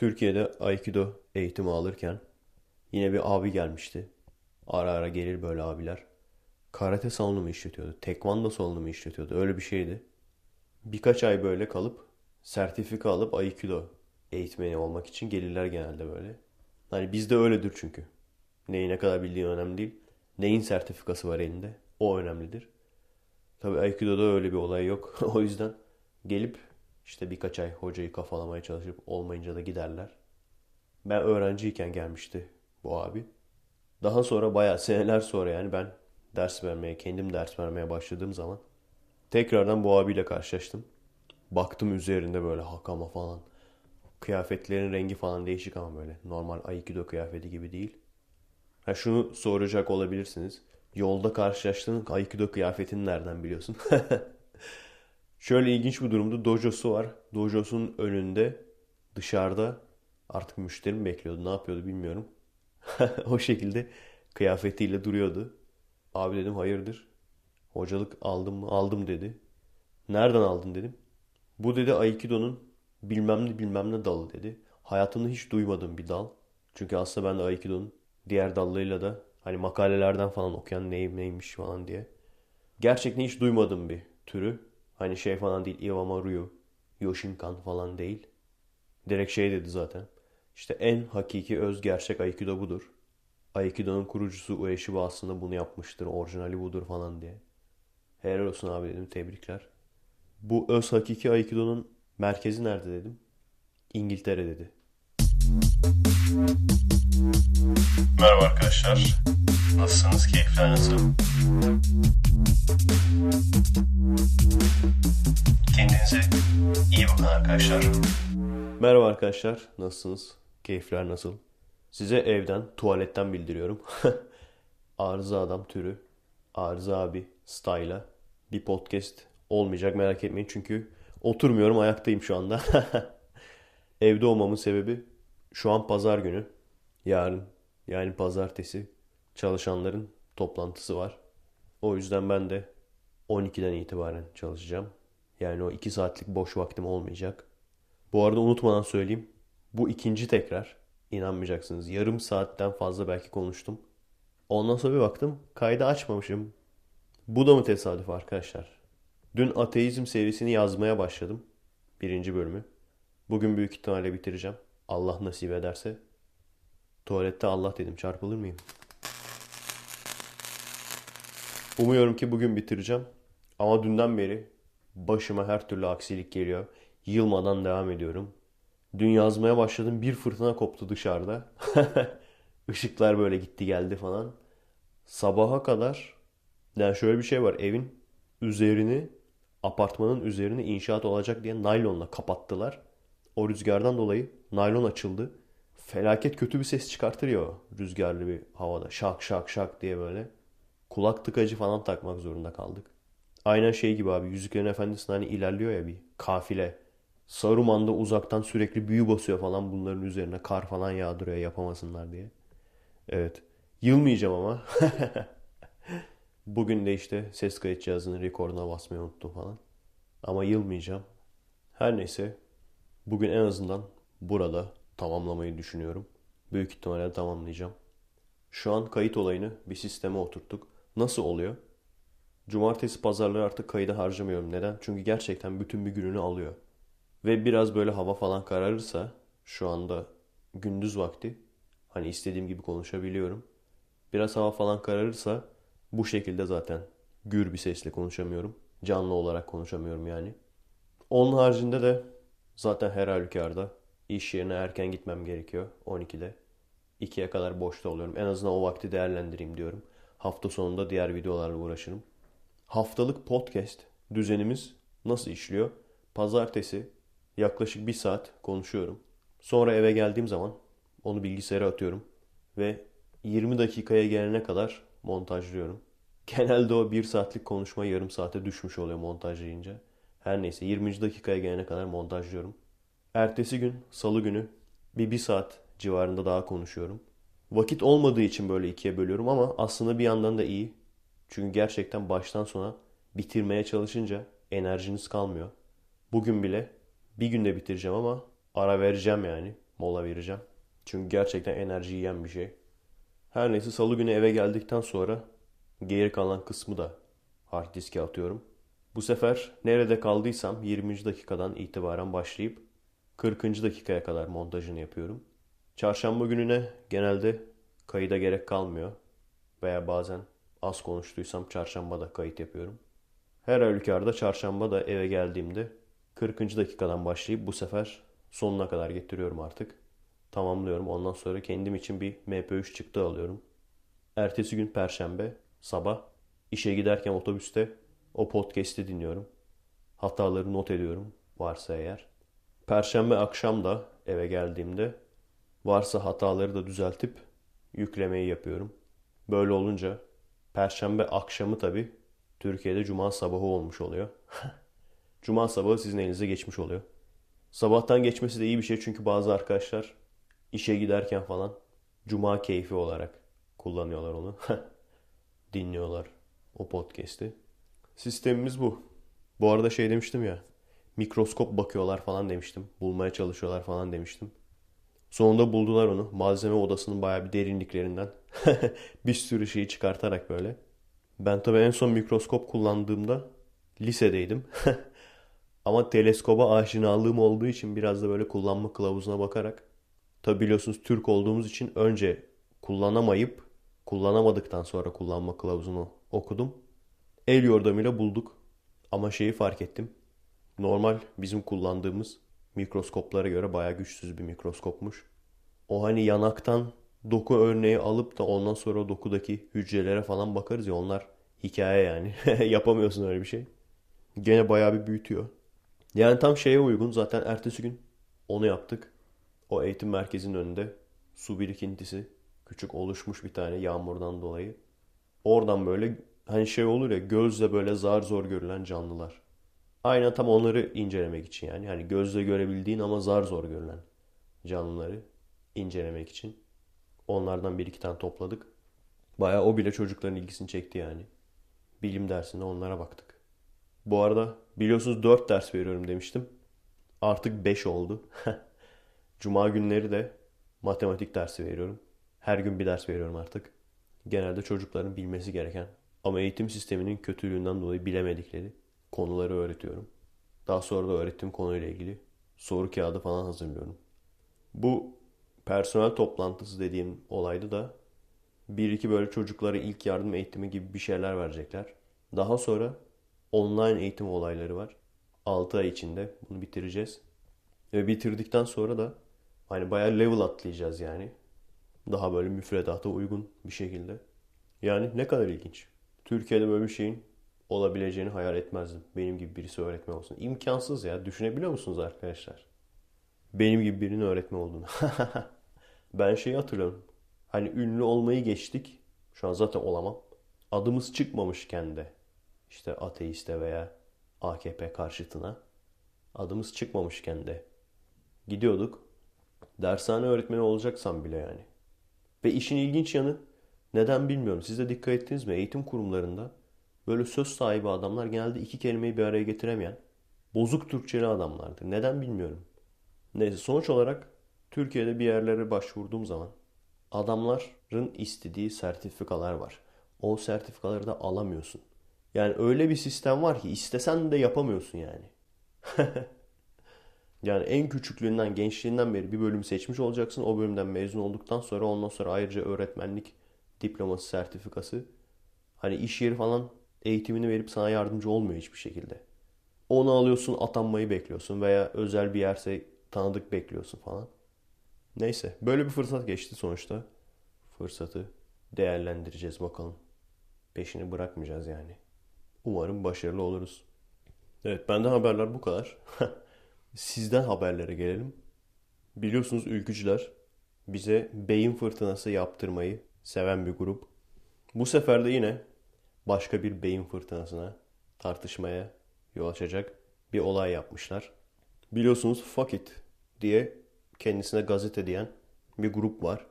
Türkiye'de Aikido eğitimi alırken yine bir abi gelmişti. Ara ara gelir böyle abiler. Karate salonumu işletiyordu. Tekvando salonumu işletiyordu. Öyle bir şeydi. Birkaç ay böyle kalıp sertifika alıp Aikido eğitmeni olmak için gelirler genelde böyle. Hani bizde öyledir çünkü. Neyi ne kadar bildiğin önemli değil. Neyin sertifikası var elinde? O önemlidir. Tabii Aikido'da öyle bir olay yok. o yüzden gelip işte birkaç ay hocayı kafalamaya çalışıp olmayınca da giderler. Ben öğrenciyken gelmişti bu abi. Daha sonra bayağı seneler sonra yani ben ders vermeye, kendim ders vermeye başladığım zaman tekrardan bu abiyle karşılaştım. Baktım üzerinde böyle hakama falan. Kıyafetlerin rengi falan değişik ama böyle. Normal Aikido kıyafeti gibi değil. Ha şunu soracak olabilirsiniz. Yolda karşılaştığın Aikido kıyafetini nereden biliyorsun? Şöyle ilginç bir durumda dojosu var. Dojosunun önünde dışarıda artık müşteri mi bekliyordu ne yapıyordu bilmiyorum. o şekilde kıyafetiyle duruyordu. Abi dedim hayırdır? Hocalık aldım mı? Aldım dedi. Nereden aldın dedim. Bu dedi Aikido'nun bilmem ne bilmem ne dalı dedi. Hayatımda hiç duymadığım bir dal. Çünkü aslında ben de Aikido'nun diğer dallarıyla da hani makalelerden falan okuyan neymiş falan diye. Gerçekten hiç duymadığım bir türü. Hani şey falan değil Iwama Ryu, Yoshinkan falan değil. Direkt şey dedi zaten. İşte en hakiki öz gerçek Aikido budur. Aikido'nun kurucusu Ueshiba aslında bunu yapmıştır. Orijinali budur falan diye. Helal olsun abi dedim. Tebrikler. Bu öz hakiki Aikido'nun merkezi nerede dedim. İngiltere dedi. Merhaba arkadaşlar. Nasılsınız? Keyifler nasıl? Kendinize iyi bakın arkadaşlar. Merhaba arkadaşlar. Nasılsınız? Keyifler nasıl? Size evden, tuvaletten bildiriyorum. Arıza adam türü, Arıza abi style'a bir podcast olmayacak merak etmeyin. Çünkü oturmuyorum ayaktayım şu anda. Evde olmamın sebebi şu an pazar günü. Yarın yani pazartesi çalışanların toplantısı var. O yüzden ben de 12'den itibaren çalışacağım. Yani o 2 saatlik boş vaktim olmayacak. Bu arada unutmadan söyleyeyim. Bu ikinci tekrar. İnanmayacaksınız. Yarım saatten fazla belki konuştum. Ondan sonra bir baktım. Kaydı açmamışım. Bu da mı tesadüf arkadaşlar? Dün ateizm serisini yazmaya başladım. Birinci bölümü. Bugün büyük ihtimalle bitireceğim. Allah nasip ederse. Tuvalette Allah dedim. Çarpılır mıyım? Umuyorum ki bugün bitireceğim. Ama dünden beri başıma her türlü aksilik geliyor. Yılmadan devam ediyorum. Dün yazmaya başladım. Bir fırtına koptu dışarıda. Işıklar böyle gitti geldi falan. Sabaha kadar yani şöyle bir şey var. Evin üzerini apartmanın üzerini inşaat olacak diye naylonla kapattılar. O rüzgardan dolayı naylon açıldı. Felaket kötü bir ses çıkartıyor rüzgarlı bir havada. Şak şak şak diye böyle. Kulak tıkacı falan takmak zorunda kaldık. Aynen şey gibi abi Yüzüklerin Efendisi'nde hani ilerliyor ya bir kafile. Saruman da uzaktan sürekli büyü basıyor falan bunların üzerine kar falan yağdırıyor yapamasınlar diye. Evet. Yılmayacağım ama. Bugün de işte ses kayıt cihazının rekorduna basmayı unuttum falan. Ama yılmayacağım. Her neyse. Bugün en azından burada tamamlamayı düşünüyorum. Büyük ihtimalle tamamlayacağım. Şu an kayıt olayını bir sisteme oturttuk. Nasıl oluyor? Cumartesi pazarları artık kayıda harcamıyorum. Neden? Çünkü gerçekten bütün bir gününü alıyor. Ve biraz böyle hava falan kararırsa şu anda gündüz vakti hani istediğim gibi konuşabiliyorum. Biraz hava falan kararırsa bu şekilde zaten gür bir sesle konuşamıyorum. Canlı olarak konuşamıyorum yani. Onun haricinde de zaten her halükarda iş yerine erken gitmem gerekiyor 12'de. 2'ye kadar boşta oluyorum. En azından o vakti değerlendireyim diyorum. Hafta sonunda diğer videolarla uğraşırım. Haftalık podcast düzenimiz nasıl işliyor? Pazartesi yaklaşık bir saat konuşuyorum. Sonra eve geldiğim zaman onu bilgisayara atıyorum. Ve 20 dakikaya gelene kadar montajlıyorum. Genelde o bir saatlik konuşma yarım saate düşmüş oluyor montajlayınca. Her neyse 20. dakikaya gelene kadar montajlıyorum. Ertesi gün salı günü bir bir saat civarında daha konuşuyorum. Vakit olmadığı için böyle ikiye bölüyorum ama aslında bir yandan da iyi. Çünkü gerçekten baştan sona bitirmeye çalışınca enerjiniz kalmıyor. Bugün bile bir günde bitireceğim ama ara vereceğim yani. mola vereceğim. Çünkü gerçekten enerji yiyen bir şey. Her neyse salı günü eve geldikten sonra geri kalan kısmı da hard diske atıyorum. Bu sefer nerede kaldıysam 20. dakikadan itibaren başlayıp 40. dakikaya kadar montajını yapıyorum. Çarşamba gününe genelde kayıda gerek kalmıyor. Veya bazen az konuştuysam çarşamba da kayıt yapıyorum. Her halükarda çarşamba da eve geldiğimde 40. dakikadan başlayıp bu sefer sonuna kadar getiriyorum artık. Tamamlıyorum. Ondan sonra kendim için bir MP3 çıktı alıyorum. Ertesi gün perşembe sabah işe giderken otobüste o podcast'i dinliyorum. Hataları not ediyorum varsa eğer. Perşembe akşam da eve geldiğimde varsa hataları da düzeltip yüklemeyi yapıyorum. Böyle olunca perşembe akşamı tabii Türkiye'de cuma sabahı olmuş oluyor. cuma sabahı sizin elinize geçmiş oluyor. Sabahtan geçmesi de iyi bir şey çünkü bazı arkadaşlar işe giderken falan cuma keyfi olarak kullanıyorlar onu. Dinliyorlar o podcast'i. Sistemimiz bu. Bu arada şey demiştim ya. Mikroskop bakıyorlar falan demiştim. Bulmaya çalışıyorlar falan demiştim. Sonunda buldular onu. Malzeme odasının bayağı bir derinliklerinden. bir sürü şeyi çıkartarak böyle. Ben tabii en son mikroskop kullandığımda lisedeydim. Ama teleskoba aşinalığım olduğu için biraz da böyle kullanma kılavuzuna bakarak tabi biliyorsunuz Türk olduğumuz için önce kullanamayıp kullanamadıktan sonra kullanma kılavuzunu okudum. El yordamıyla bulduk. Ama şeyi fark ettim. Normal bizim kullandığımız mikroskoplara göre bayağı güçsüz bir mikroskopmuş. O hani yanaktan doku örneği alıp da ondan sonra dokudaki hücrelere falan bakarız ya onlar hikaye yani. Yapamıyorsun öyle bir şey. Gene bayağı bir büyütüyor. Yani tam şeye uygun zaten ertesi gün onu yaptık. O eğitim merkezinin önünde su birikintisi küçük oluşmuş bir tane yağmurdan dolayı. Oradan böyle hani şey olur ya gözle böyle zar zor görülen canlılar. Aynen tam onları incelemek için yani. Hani gözle görebildiğin ama zar zor görülen canlıları incelemek için. Onlardan bir iki tane topladık. Baya o bile çocukların ilgisini çekti yani. Bilim dersinde onlara baktık. Bu arada biliyorsunuz 4 ders veriyorum demiştim. Artık 5 oldu. Cuma günleri de matematik dersi veriyorum. Her gün bir ders veriyorum artık. Genelde çocukların bilmesi gereken ama eğitim sisteminin kötülüğünden dolayı bilemedikleri konuları öğretiyorum. Daha sonra da öğrettiğim konuyla ilgili soru kağıdı falan hazırlıyorum. Bu personel toplantısı dediğim olaydı da bir iki böyle çocuklara ilk yardım eğitimi gibi bir şeyler verecekler. Daha sonra online eğitim olayları var. 6 ay içinde bunu bitireceğiz. Ve bitirdikten sonra da hani bayağı level atlayacağız yani. Daha böyle müfredata uygun bir şekilde. Yani ne kadar ilginç. Türkiye'de böyle bir şeyin olabileceğini hayal etmezdim. Benim gibi birisi öğretmen olsun. İmkansız ya. Düşünebiliyor musunuz arkadaşlar? Benim gibi birinin öğretmen olduğunu. ben şeyi hatırlıyorum. Hani ünlü olmayı geçtik. Şu an zaten olamam. Adımız çıkmamışken de işte ateiste veya AKP karşıtına adımız çıkmamışken de gidiyorduk. Dershane öğretmeni olacaksam bile yani. Ve işin ilginç yanı neden bilmiyorum. Siz de dikkat ettiniz mi? Eğitim kurumlarında böyle söz sahibi adamlar genelde iki kelimeyi bir araya getiremeyen bozuk Türkçeli adamlardır. Neden bilmiyorum. Neyse sonuç olarak Türkiye'de bir yerlere başvurduğum zaman adamların istediği sertifikalar var. O sertifikaları da alamıyorsun. Yani öyle bir sistem var ki istesen de yapamıyorsun yani. yani en küçüklüğünden, gençliğinden beri bir bölüm seçmiş olacaksın. O bölümden mezun olduktan sonra ondan sonra ayrıca öğretmenlik diploması, sertifikası. Hani iş yeri falan eğitimini verip sana yardımcı olmuyor hiçbir şekilde. Onu alıyorsun, atanmayı bekliyorsun veya özel bir yerse tanıdık bekliyorsun falan. Neyse, böyle bir fırsat geçti sonuçta. Fırsatı değerlendireceğiz bakalım. Peşini bırakmayacağız yani. Umarım başarılı oluruz. Evet, benden haberler bu kadar. Sizden haberlere gelelim. Biliyorsunuz ülkücüler bize beyin fırtınası yaptırmayı seven bir grup. Bu sefer de yine başka bir beyin fırtınasına, tartışmaya yol açacak bir olay yapmışlar. Biliyorsunuz fuck it diye kendisine gazete diyen bir grup var.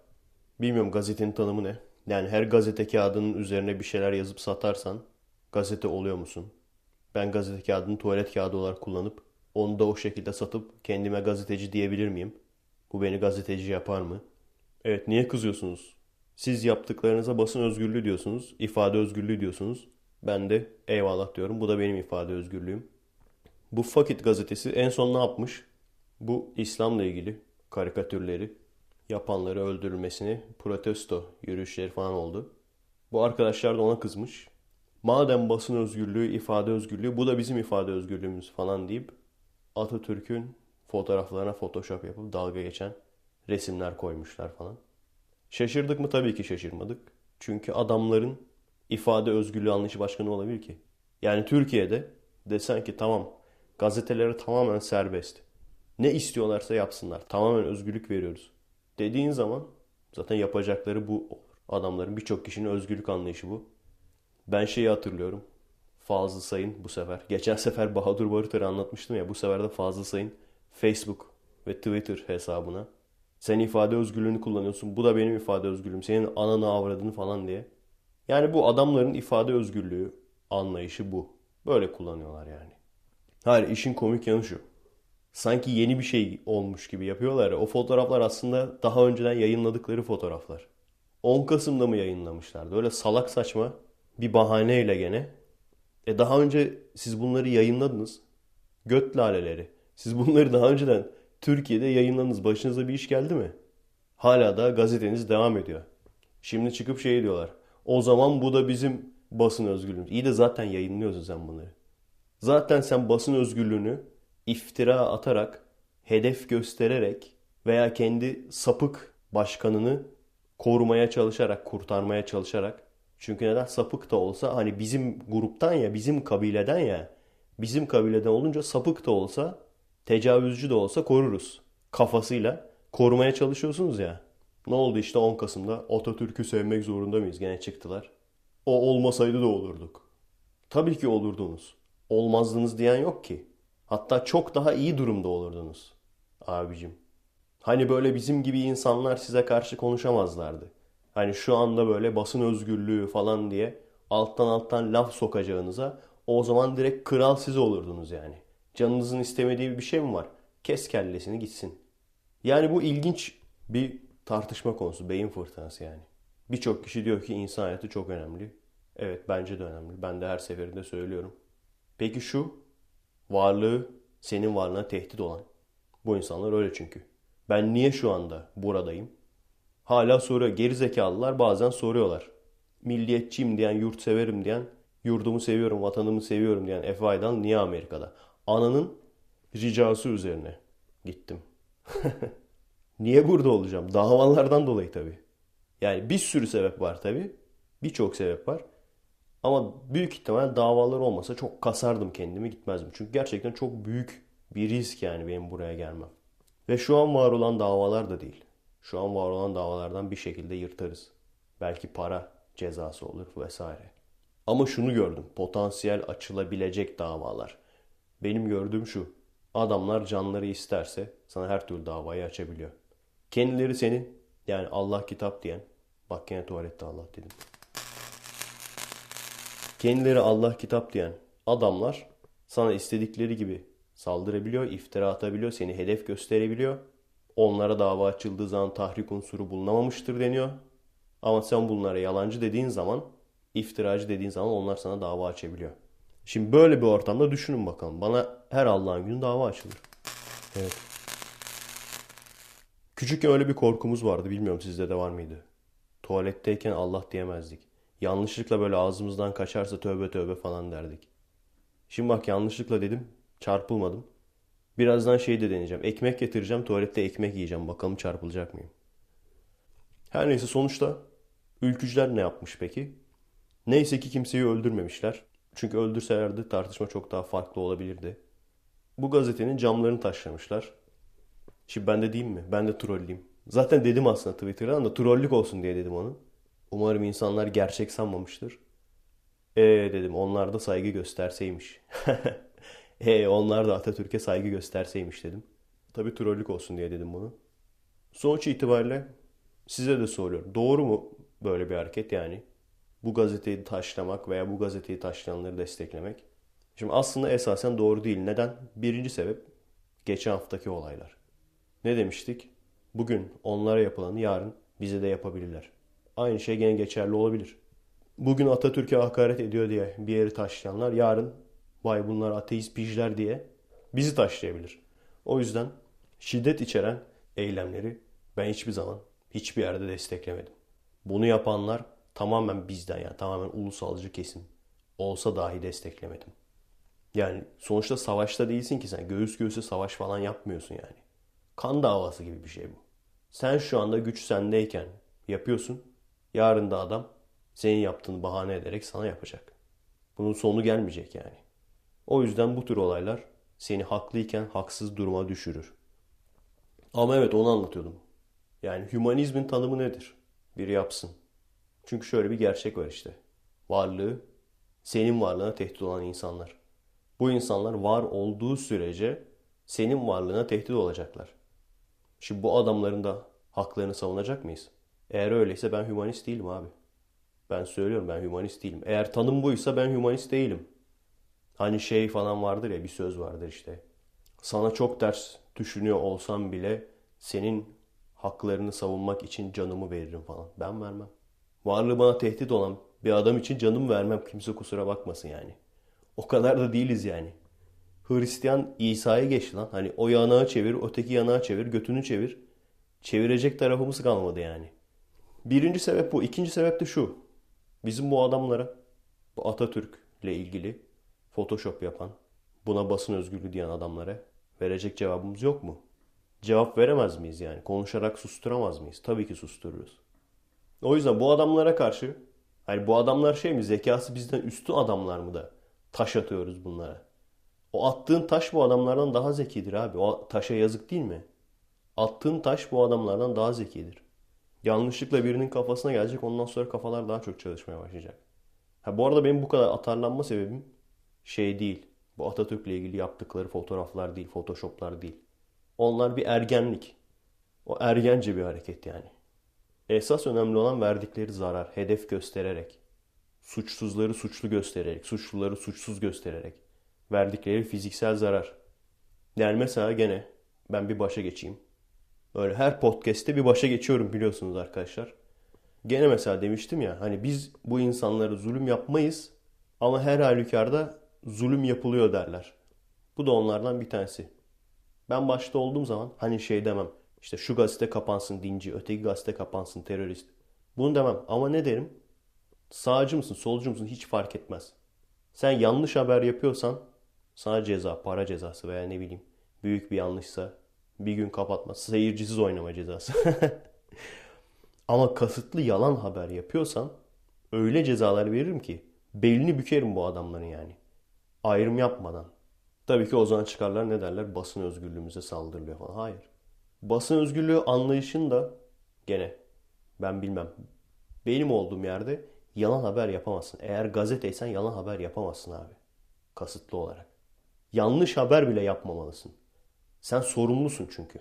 Bilmiyorum gazetenin tanımı ne? Yani her gazete kağıdının üzerine bir şeyler yazıp satarsan gazete oluyor musun? Ben gazete kağıdını tuvalet kağıdı olarak kullanıp onu da o şekilde satıp kendime gazeteci diyebilir miyim? Bu beni gazeteci yapar mı? Evet niye kızıyorsunuz? Siz yaptıklarınıza basın özgürlüğü diyorsunuz, ifade özgürlüğü diyorsunuz. Ben de eyvallah diyorum. Bu da benim ifade özgürlüğüm. Bu Fakit gazetesi en son ne yapmış? Bu İslam'la ilgili karikatürleri, yapanları öldürülmesini, protesto yürüyüşleri falan oldu. Bu arkadaşlar da ona kızmış. Madem basın özgürlüğü, ifade özgürlüğü, bu da bizim ifade özgürlüğümüz falan deyip Atatürk'ün fotoğraflarına photoshop yapıp dalga geçen resimler koymuşlar falan. Şaşırdık mı? Tabii ki şaşırmadık. Çünkü adamların ifade özgürlüğü anlayışı başka ne olabilir ki? Yani Türkiye'de desen ki tamam gazetelere tamamen serbest. Ne istiyorlarsa yapsınlar. Tamamen özgürlük veriyoruz. Dediğin zaman zaten yapacakları bu. Adamların birçok kişinin özgürlük anlayışı bu. Ben şeyi hatırlıyorum. Fazıl Sayın bu sefer. Geçen sefer Bahadır Barıtır'ı anlatmıştım ya. Bu sefer de Fazıl Sayın Facebook ve Twitter hesabına. Sen ifade özgürlüğünü kullanıyorsun. Bu da benim ifade özgürlüğüm. Senin ananı avradını falan diye. Yani bu adamların ifade özgürlüğü anlayışı bu. Böyle kullanıyorlar yani. Hayır işin komik yanı şu. Sanki yeni bir şey olmuş gibi yapıyorlar ya. O fotoğraflar aslında daha önceden yayınladıkları fotoğraflar. 10 Kasım'da mı yayınlamışlardı? Öyle salak saçma bir bahaneyle gene. E daha önce siz bunları yayınladınız. Göt laleleri. Siz bunları daha önceden Türkiye'de yayınladınız. Başınıza bir iş geldi mi? Hala da gazeteniz devam ediyor. Şimdi çıkıp şey diyorlar. O zaman bu da bizim basın özgürlüğümüz. İyi de zaten yayınlıyorsun sen bunları. Zaten sen basın özgürlüğünü iftira atarak, hedef göstererek veya kendi sapık başkanını korumaya çalışarak, kurtarmaya çalışarak. Çünkü neden sapık da olsa hani bizim gruptan ya, bizim kabileden ya, bizim kabileden olunca sapık da olsa, tecavüzcü de olsa koruruz. Kafasıyla korumaya çalışıyorsunuz ya. Ne oldu işte 10 Kasım'da Atatürk'ü sevmek zorunda mıyız? Gene çıktılar. O olmasaydı da olurduk. Tabii ki olurdunuz. Olmazdınız diyen yok ki. Hatta çok daha iyi durumda olurdunuz. Abicim. Hani böyle bizim gibi insanlar size karşı konuşamazlardı. Hani şu anda böyle basın özgürlüğü falan diye alttan alttan laf sokacağınıza o zaman direkt kral siz olurdunuz yani. Canınızın istemediği bir şey mi var? Kes kellesini gitsin. Yani bu ilginç bir tartışma konusu. Beyin fırtınası yani. Birçok kişi diyor ki insan hayatı çok önemli. Evet bence de önemli. Ben de her seferinde söylüyorum. Peki şu varlığı senin varlığına tehdit olan. Bu insanlar öyle çünkü. Ben niye şu anda buradayım? Hala soruyor. Gerizekalılar bazen soruyorlar. Milliyetçiyim diyen, yurtseverim diyen, yurdumu seviyorum, vatanımı seviyorum diyen Efe Aydal niye Amerika'da? Ananın ricası üzerine gittim. niye burada olacağım? Davalardan dolayı tabii. Yani bir sürü sebep var tabii. Birçok sebep var. Ama büyük ihtimal davalar olmasa çok kasardım kendimi gitmezdim. Çünkü gerçekten çok büyük bir risk yani benim buraya gelmem. Ve şu an var olan davalar da değil. Şu an var olan davalardan bir şekilde yırtarız. Belki para cezası olur vesaire. Ama şunu gördüm. Potansiyel açılabilecek davalar. Benim gördüğüm şu. Adamlar canları isterse sana her türlü davayı açabiliyor. Kendileri senin yani Allah kitap diyen. Bak yine tuvalette Allah dedim. Kendileri Allah kitap diyen adamlar sana istedikleri gibi saldırabiliyor, iftira atabiliyor, seni hedef gösterebiliyor. Onlara dava açıldığı zaman tahrik unsuru bulunamamıştır deniyor. Ama sen bunlara yalancı dediğin zaman, iftiracı dediğin zaman onlar sana dava açabiliyor. Şimdi böyle bir ortamda düşünün bakalım. Bana her Allah'ın günü dava açılır. Evet. Küçükken öyle bir korkumuz vardı. Bilmiyorum sizde de var mıydı? Tuvaletteyken Allah diyemezdik. Yanlışlıkla böyle ağzımızdan kaçarsa tövbe tövbe falan derdik. Şimdi bak yanlışlıkla dedim. Çarpılmadım. Birazdan şey de deneyeceğim. Ekmek getireceğim. Tuvalette ekmek yiyeceğim. Bakalım çarpılacak mıyım? Her neyse sonuçta ülkücüler ne yapmış peki? Neyse ki kimseyi öldürmemişler. Çünkü öldürselerdi tartışma çok daha farklı olabilirdi. Bu gazetenin camlarını taşlamışlar. Şimdi ben de diyeyim mi? Ben de trolleyim. Zaten dedim aslında Twitter'dan da trollük olsun diye dedim onu. Umarım insanlar gerçek sanmamıştır. E dedim onlar da saygı gösterseymiş. e onlar da Atatürk'e saygı gösterseymiş dedim. Tabii trollük olsun diye dedim bunu. Sonuç itibariyle size de soruyorum. Doğru mu böyle bir hareket yani? Bu gazeteyi taşlamak veya bu gazeteyi taşlayanları desteklemek. Şimdi aslında esasen doğru değil. Neden? Birinci sebep geçen haftaki olaylar. Ne demiştik? Bugün onlara yapılanı yarın bize de yapabilirler. Aynı şey gene geçerli olabilir. Bugün Atatürk'e hakaret ediyor diye bir yeri taşlayanlar yarın vay bunlar ateist pijler diye bizi taşlayabilir. O yüzden şiddet içeren eylemleri ben hiçbir zaman hiçbir yerde desteklemedim. Bunu yapanlar tamamen bizden yani tamamen ulusalcı kesim olsa dahi desteklemedim. Yani sonuçta savaşta değilsin ki sen göğüs göğüse savaş falan yapmıyorsun yani. Kan davası gibi bir şey bu. Sen şu anda güç sendeyken yapıyorsun. Yarın da adam senin yaptığını bahane ederek sana yapacak. Bunun sonu gelmeyecek yani. O yüzden bu tür olaylar seni haklıyken haksız duruma düşürür. Ama evet onu anlatıyordum. Yani hümanizmin tanımı nedir? Biri yapsın. Çünkü şöyle bir gerçek var işte. Varlığı senin varlığına tehdit olan insanlar. Bu insanlar var olduğu sürece senin varlığına tehdit olacaklar. Şimdi bu adamların da haklarını savunacak mıyız? Eğer öyleyse ben hümanist değilim abi. Ben söylüyorum ben hümanist değilim. Eğer tanım buysa ben hümanist değilim. Hani şey falan vardır ya bir söz vardır işte. Sana çok ters düşünüyor olsam bile senin haklarını savunmak için canımı veririm falan. Ben vermem. Varlığı bana tehdit olan bir adam için canımı vermem. Kimse kusura bakmasın yani. O kadar da değiliz yani. Hristiyan İsa'ya geçti lan. Hani o yanağı çevir, öteki yanağı çevir, götünü çevir. Çevirecek tarafımız kalmadı yani. Birinci sebep bu. İkinci sebep de şu. Bizim bu adamlara, bu Atatürk ile ilgili Photoshop yapan, buna basın özgürlüğü diyen adamlara verecek cevabımız yok mu? Cevap veremez miyiz yani? Konuşarak susturamaz mıyız? Tabii ki sustururuz. O yüzden bu adamlara karşı, hani bu adamlar şey mi, zekası bizden üstün adamlar mı da taş atıyoruz bunlara? O attığın taş bu adamlardan daha zekidir abi. O taşa yazık değil mi? Attığın taş bu adamlardan daha zekidir. Yanlışlıkla birinin kafasına gelecek ondan sonra kafalar daha çok çalışmaya başlayacak. Ha, bu arada benim bu kadar atarlanma sebebim şey değil. Bu Atatürk'le ilgili yaptıkları fotoğraflar değil, photoshoplar değil. Onlar bir ergenlik. O ergence bir hareket yani. Esas önemli olan verdikleri zarar, hedef göstererek. Suçsuzları suçlu göstererek, suçluları suçsuz göstererek. Verdikleri fiziksel zarar. Yani mesela gene ben bir başa geçeyim. Öyle her podcast'te bir başa geçiyorum biliyorsunuz arkadaşlar. Gene mesela demiştim ya hani biz bu insanlara zulüm yapmayız ama her halükarda zulüm yapılıyor derler. Bu da onlardan bir tanesi. Ben başta olduğum zaman hani şey demem. İşte şu gazete kapansın dinci, öteki gazete kapansın terörist. Bunu demem ama ne derim? Sağcı mısın, solcu musun hiç fark etmez. Sen yanlış haber yapıyorsan sana ceza, para cezası veya ne bileyim büyük bir yanlışsa bir gün kapatma, seyircisiz oynama cezası. ama kasıtlı yalan haber yapıyorsan öyle cezalar veririm ki belini bükerim bu adamların yani. Ayrım yapmadan. Tabii ki o zaman çıkarlar ne derler? Basın özgürlüğümüze saldırılıyor falan. Hayır. Basın özgürlüğü anlayışında gene ben bilmem. Benim olduğum yerde yalan haber yapamazsın. Eğer gazeteysen yalan haber yapamazsın abi. Kasıtlı olarak. Yanlış haber bile yapmamalısın. Sen sorumlusun çünkü.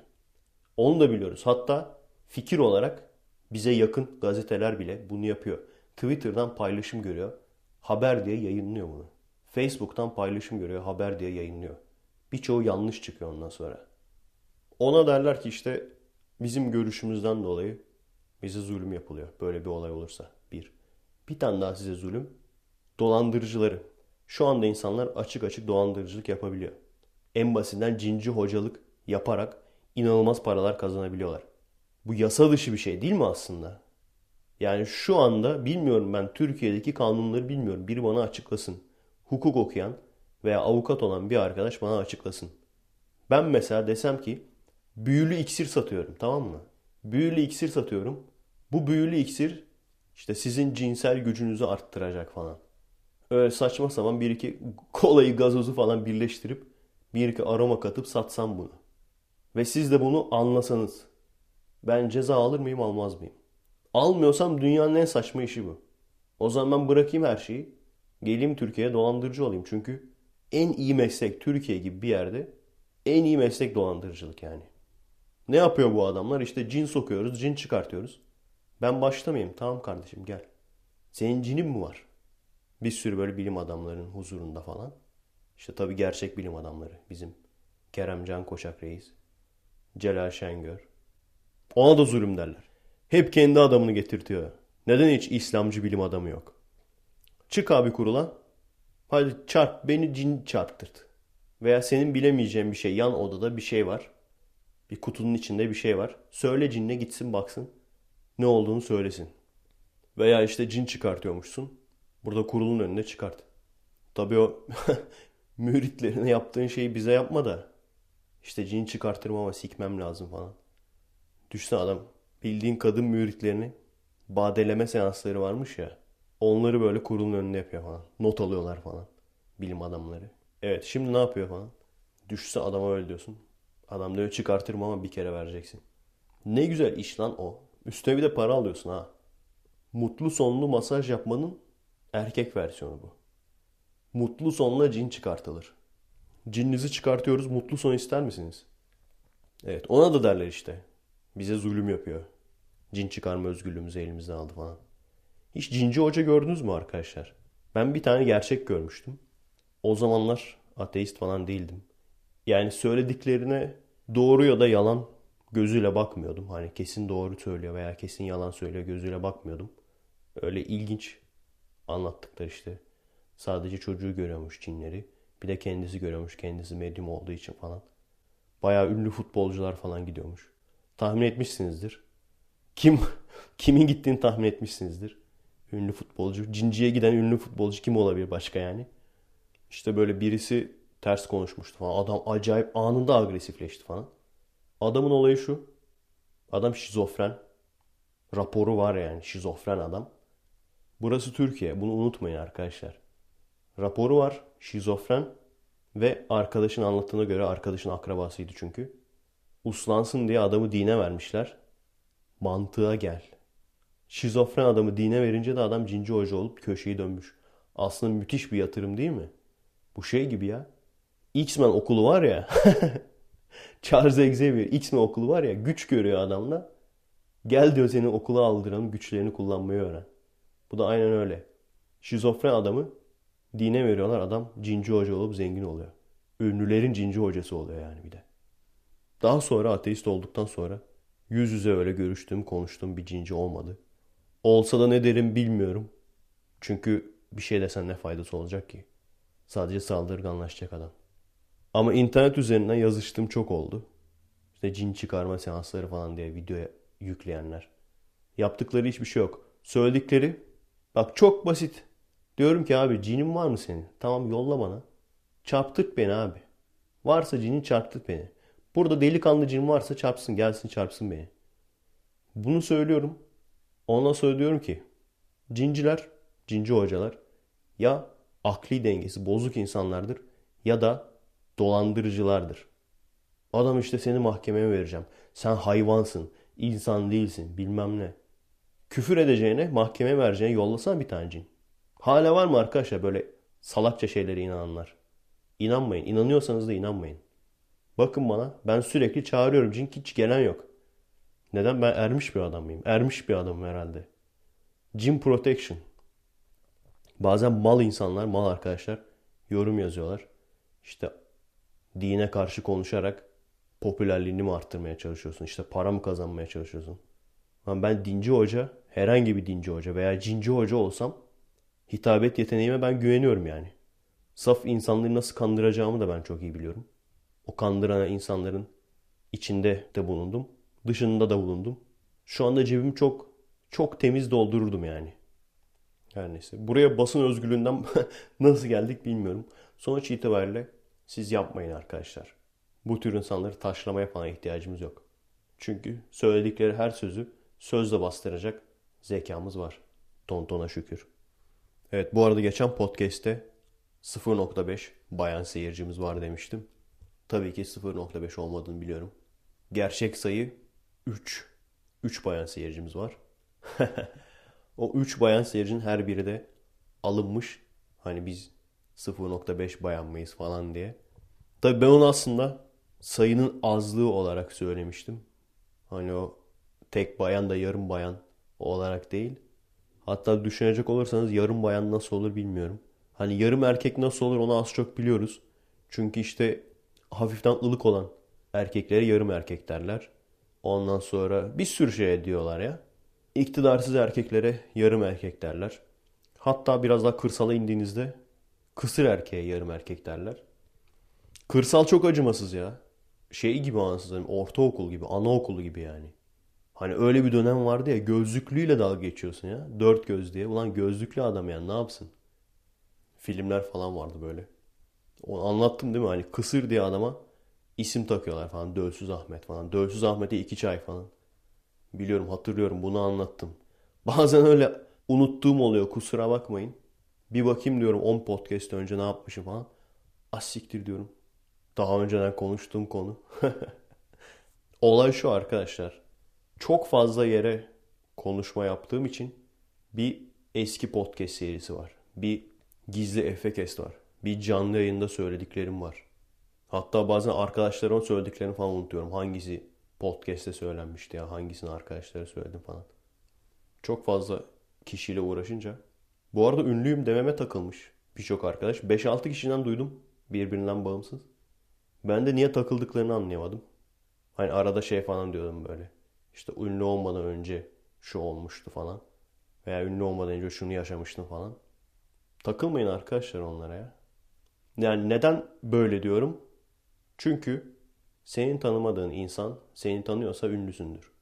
Onu da biliyoruz. Hatta fikir olarak bize yakın gazeteler bile bunu yapıyor. Twitter'dan paylaşım görüyor. Haber diye yayınlıyor bunu. Facebook'tan paylaşım görüyor, haber diye yayınlıyor. Birçoğu yanlış çıkıyor ondan sonra. Ona derler ki işte bizim görüşümüzden dolayı bize zulüm yapılıyor. Böyle bir olay olursa. Bir. Bir tane daha size zulüm. Dolandırıcıları. Şu anda insanlar açık açık dolandırıcılık yapabiliyor. En basitinden cinci hocalık yaparak inanılmaz paralar kazanabiliyorlar. Bu yasa dışı bir şey değil mi aslında? Yani şu anda bilmiyorum ben Türkiye'deki kanunları bilmiyorum. Biri bana açıklasın hukuk okuyan veya avukat olan bir arkadaş bana açıklasın. Ben mesela desem ki büyülü iksir satıyorum tamam mı? Büyülü iksir satıyorum. Bu büyülü iksir işte sizin cinsel gücünüzü arttıracak falan. Öyle saçma sapan bir iki kolayı gazozu falan birleştirip bir iki aroma katıp satsam bunu. Ve siz de bunu anlasanız. Ben ceza alır mıyım almaz mıyım? Almıyorsam dünyanın en saçma işi bu. O zaman ben bırakayım her şeyi. Geleyim Türkiye'ye dolandırıcı olayım. Çünkü en iyi meslek Türkiye gibi bir yerde en iyi meslek dolandırıcılık yani. Ne yapıyor bu adamlar? İşte cin sokuyoruz, cin çıkartıyoruz. Ben başlamayayım. Tamam kardeşim gel. Senin cinin mi var? Bir sürü böyle bilim adamlarının huzurunda falan. İşte tabii gerçek bilim adamları. Bizim Kerem Can Koçak Reis, Celal Şengör, Ona da zulüm derler. Hep kendi adamını getirtiyor. Neden hiç İslamcı bilim adamı yok? Çık abi kurula. Hadi çarp beni cin çarptırt. Veya senin bilemeyeceğin bir şey yan odada bir şey var. Bir kutunun içinde bir şey var. Söyle cinne gitsin baksın. Ne olduğunu söylesin. Veya işte cin çıkartıyormuşsun. Burada kurulun önünde çıkart. Tabii o müritlerine yaptığın şeyi bize yapma da. İşte cin çıkartırım ama sikmem lazım falan. Düşünsene adam bildiğin kadın müritlerini badeleme seansları varmış ya. Onları böyle kurulun önünde yapıyor falan. Not alıyorlar falan. Bilim adamları. Evet şimdi ne yapıyor falan. Düşse adama öyle diyorsun. Adam diyor çıkartırım ama bir kere vereceksin. Ne güzel iş lan o. Üstüne bir de para alıyorsun ha. Mutlu sonlu masaj yapmanın erkek versiyonu bu. Mutlu sonla cin çıkartılır. Cininizi çıkartıyoruz mutlu son ister misiniz? Evet ona da derler işte. Bize zulüm yapıyor. Cin çıkarma özgürlüğümüzü elimizden aldı falan. Hiç cinci hoca gördünüz mü arkadaşlar? Ben bir tane gerçek görmüştüm. O zamanlar ateist falan değildim. Yani söylediklerine doğru ya da yalan gözüyle bakmıyordum. Hani kesin doğru söylüyor veya kesin yalan söylüyor gözüyle bakmıyordum. Öyle ilginç anlattıklar işte. Sadece çocuğu görüyormuş cinleri. Bir de kendisi görüyormuş kendisi medyum olduğu için falan. Bayağı ünlü futbolcular falan gidiyormuş. Tahmin etmişsinizdir. Kim kimin gittiğini tahmin etmişsinizdir. Ünlü futbolcu. Cinciye giden ünlü futbolcu kim olabilir başka yani? İşte böyle birisi ters konuşmuştu falan. Adam acayip anında agresifleşti falan. Adamın olayı şu. Adam şizofren. Raporu var yani şizofren adam. Burası Türkiye. Bunu unutmayın arkadaşlar. Raporu var. Şizofren. Ve arkadaşın anlattığına göre arkadaşın akrabasıydı çünkü. Uslansın diye adamı dine vermişler. Mantığa gel. Şizofren adamı dine verince de adam cinci hoca olup köşeyi dönmüş. Aslında müthiş bir yatırım değil mi? Bu şey gibi ya. X-Men okulu var ya. Charles Xavier X-Men okulu var ya. Güç görüyor adamla. Gel diyor seni okula aldıralım. Güçlerini kullanmayı öğren. Bu da aynen öyle. Şizofren adamı dine veriyorlar. Adam cinci hoca olup zengin oluyor. Ünlülerin cinci hocası oluyor yani bir de. Daha sonra ateist olduktan sonra yüz yüze öyle görüştüğüm, konuştuğum bir cinci olmadı. Olsa da ne derim bilmiyorum. Çünkü bir şey desen ne faydası olacak ki? Sadece saldırganlaşacak adam. Ama internet üzerinden yazıştığım çok oldu. İşte cin çıkarma seansları falan diye videoya yükleyenler. Yaptıkları hiçbir şey yok. Söyledikleri bak çok basit. Diyorum ki abi cinin var mı senin? Tamam yolla bana. Çarptırt beni abi. Varsa cinin çarptırt beni. Burada delikanlı cin varsa çarpsın gelsin çarpsın beni. Bunu söylüyorum. Ondan sonra diyorum ki cinciler, cinci hocalar ya akli dengesi bozuk insanlardır ya da dolandırıcılardır. Adam işte seni mahkemeye vereceğim. Sen hayvansın, insan değilsin bilmem ne. Küfür edeceğine mahkemeye vereceğine yollasana bir tane cin. Hala var mı arkadaşlar böyle salakça şeylere inananlar? İnanmayın. İnanıyorsanız da inanmayın. Bakın bana ben sürekli çağırıyorum cin hiç gelen yok. Neden? Ben ermiş bir adam mıyım? Ermiş bir adamım herhalde. Jim Protection. Bazen mal insanlar, mal arkadaşlar yorum yazıyorlar. İşte dine karşı konuşarak popülerliğini mi arttırmaya çalışıyorsun? İşte para mı kazanmaya çalışıyorsun? Ama ben dinci hoca, herhangi bir dinci hoca veya cinci hoca olsam hitabet yeteneğime ben güveniyorum yani. Saf insanları nasıl kandıracağımı da ben çok iyi biliyorum. O kandıran insanların içinde de bulundum. Dışında da bulundum. Şu anda cebim çok çok temiz doldururdum yani. Her neyse. Buraya basın özgürlüğünden nasıl geldik bilmiyorum. Sonuç itibariyle siz yapmayın arkadaşlar. Bu tür insanları taşlamaya falan ihtiyacımız yok. Çünkü söyledikleri her sözü sözle bastıracak zekamız var. Tontona şükür. Evet bu arada geçen podcast'te 0.5 bayan seyircimiz var demiştim. Tabii ki 0.5 olmadığını biliyorum. Gerçek sayı 3. 3 bayan seyircimiz var. o 3 bayan seyircinin her biri de alınmış. Hani biz 0.5 bayan mıyız falan diye. Tabii ben onu aslında sayının azlığı olarak söylemiştim. Hani o tek bayan da yarım bayan olarak değil. Hatta düşünecek olursanız yarım bayan nasıl olur bilmiyorum. Hani yarım erkek nasıl olur onu az çok biliyoruz. Çünkü işte hafiften ılık olan erkeklere yarım erkek derler. Ondan sonra bir sürü şey diyorlar ya. İktidarsız erkeklere yarım erkek derler. Hatta biraz daha kırsala indiğinizde kısır erkeğe yarım erkek derler. Kırsal çok acımasız ya. Şey gibi anasını ortaokul gibi, anaokulu gibi yani. Hani öyle bir dönem vardı ya gözlüklüyle dalga geçiyorsun ya. Dört göz diye. Ulan gözlüklü adam yani ne yapsın? Filmler falan vardı böyle. Onu anlattım değil mi? Hani kısır diye adama isim takıyorlar falan. Dölsüz Ahmet falan. Dölsüz Ahmet'e iki çay falan. Biliyorum hatırlıyorum bunu anlattım. Bazen öyle unuttuğum oluyor kusura bakmayın. Bir bakayım diyorum 10 podcast önce ne yapmışım falan. Asiktir diyorum. Daha önceden konuştuğum konu. Olay şu arkadaşlar. Çok fazla yere konuşma yaptığım için bir eski podcast serisi var. Bir gizli Efekest var. Bir canlı yayında söylediklerim var. Hatta bazen arkadaşlarıma söylediklerini falan unutuyorum. Hangisi podcast'te söylenmişti ya hangisini arkadaşlara söyledim falan. Çok fazla kişiyle uğraşınca. Bu arada ünlüyüm dememe takılmış birçok arkadaş. 5-6 kişiden duydum birbirinden bağımsız. Ben de niye takıldıklarını anlayamadım. Hani arada şey falan diyordum böyle. İşte ünlü olmadan önce şu olmuştu falan. Veya ünlü olmadan önce şunu yaşamıştım falan. Takılmayın arkadaşlar onlara ya. Yani neden böyle diyorum? Çünkü senin tanımadığın insan seni tanıyorsa ünlüsündür.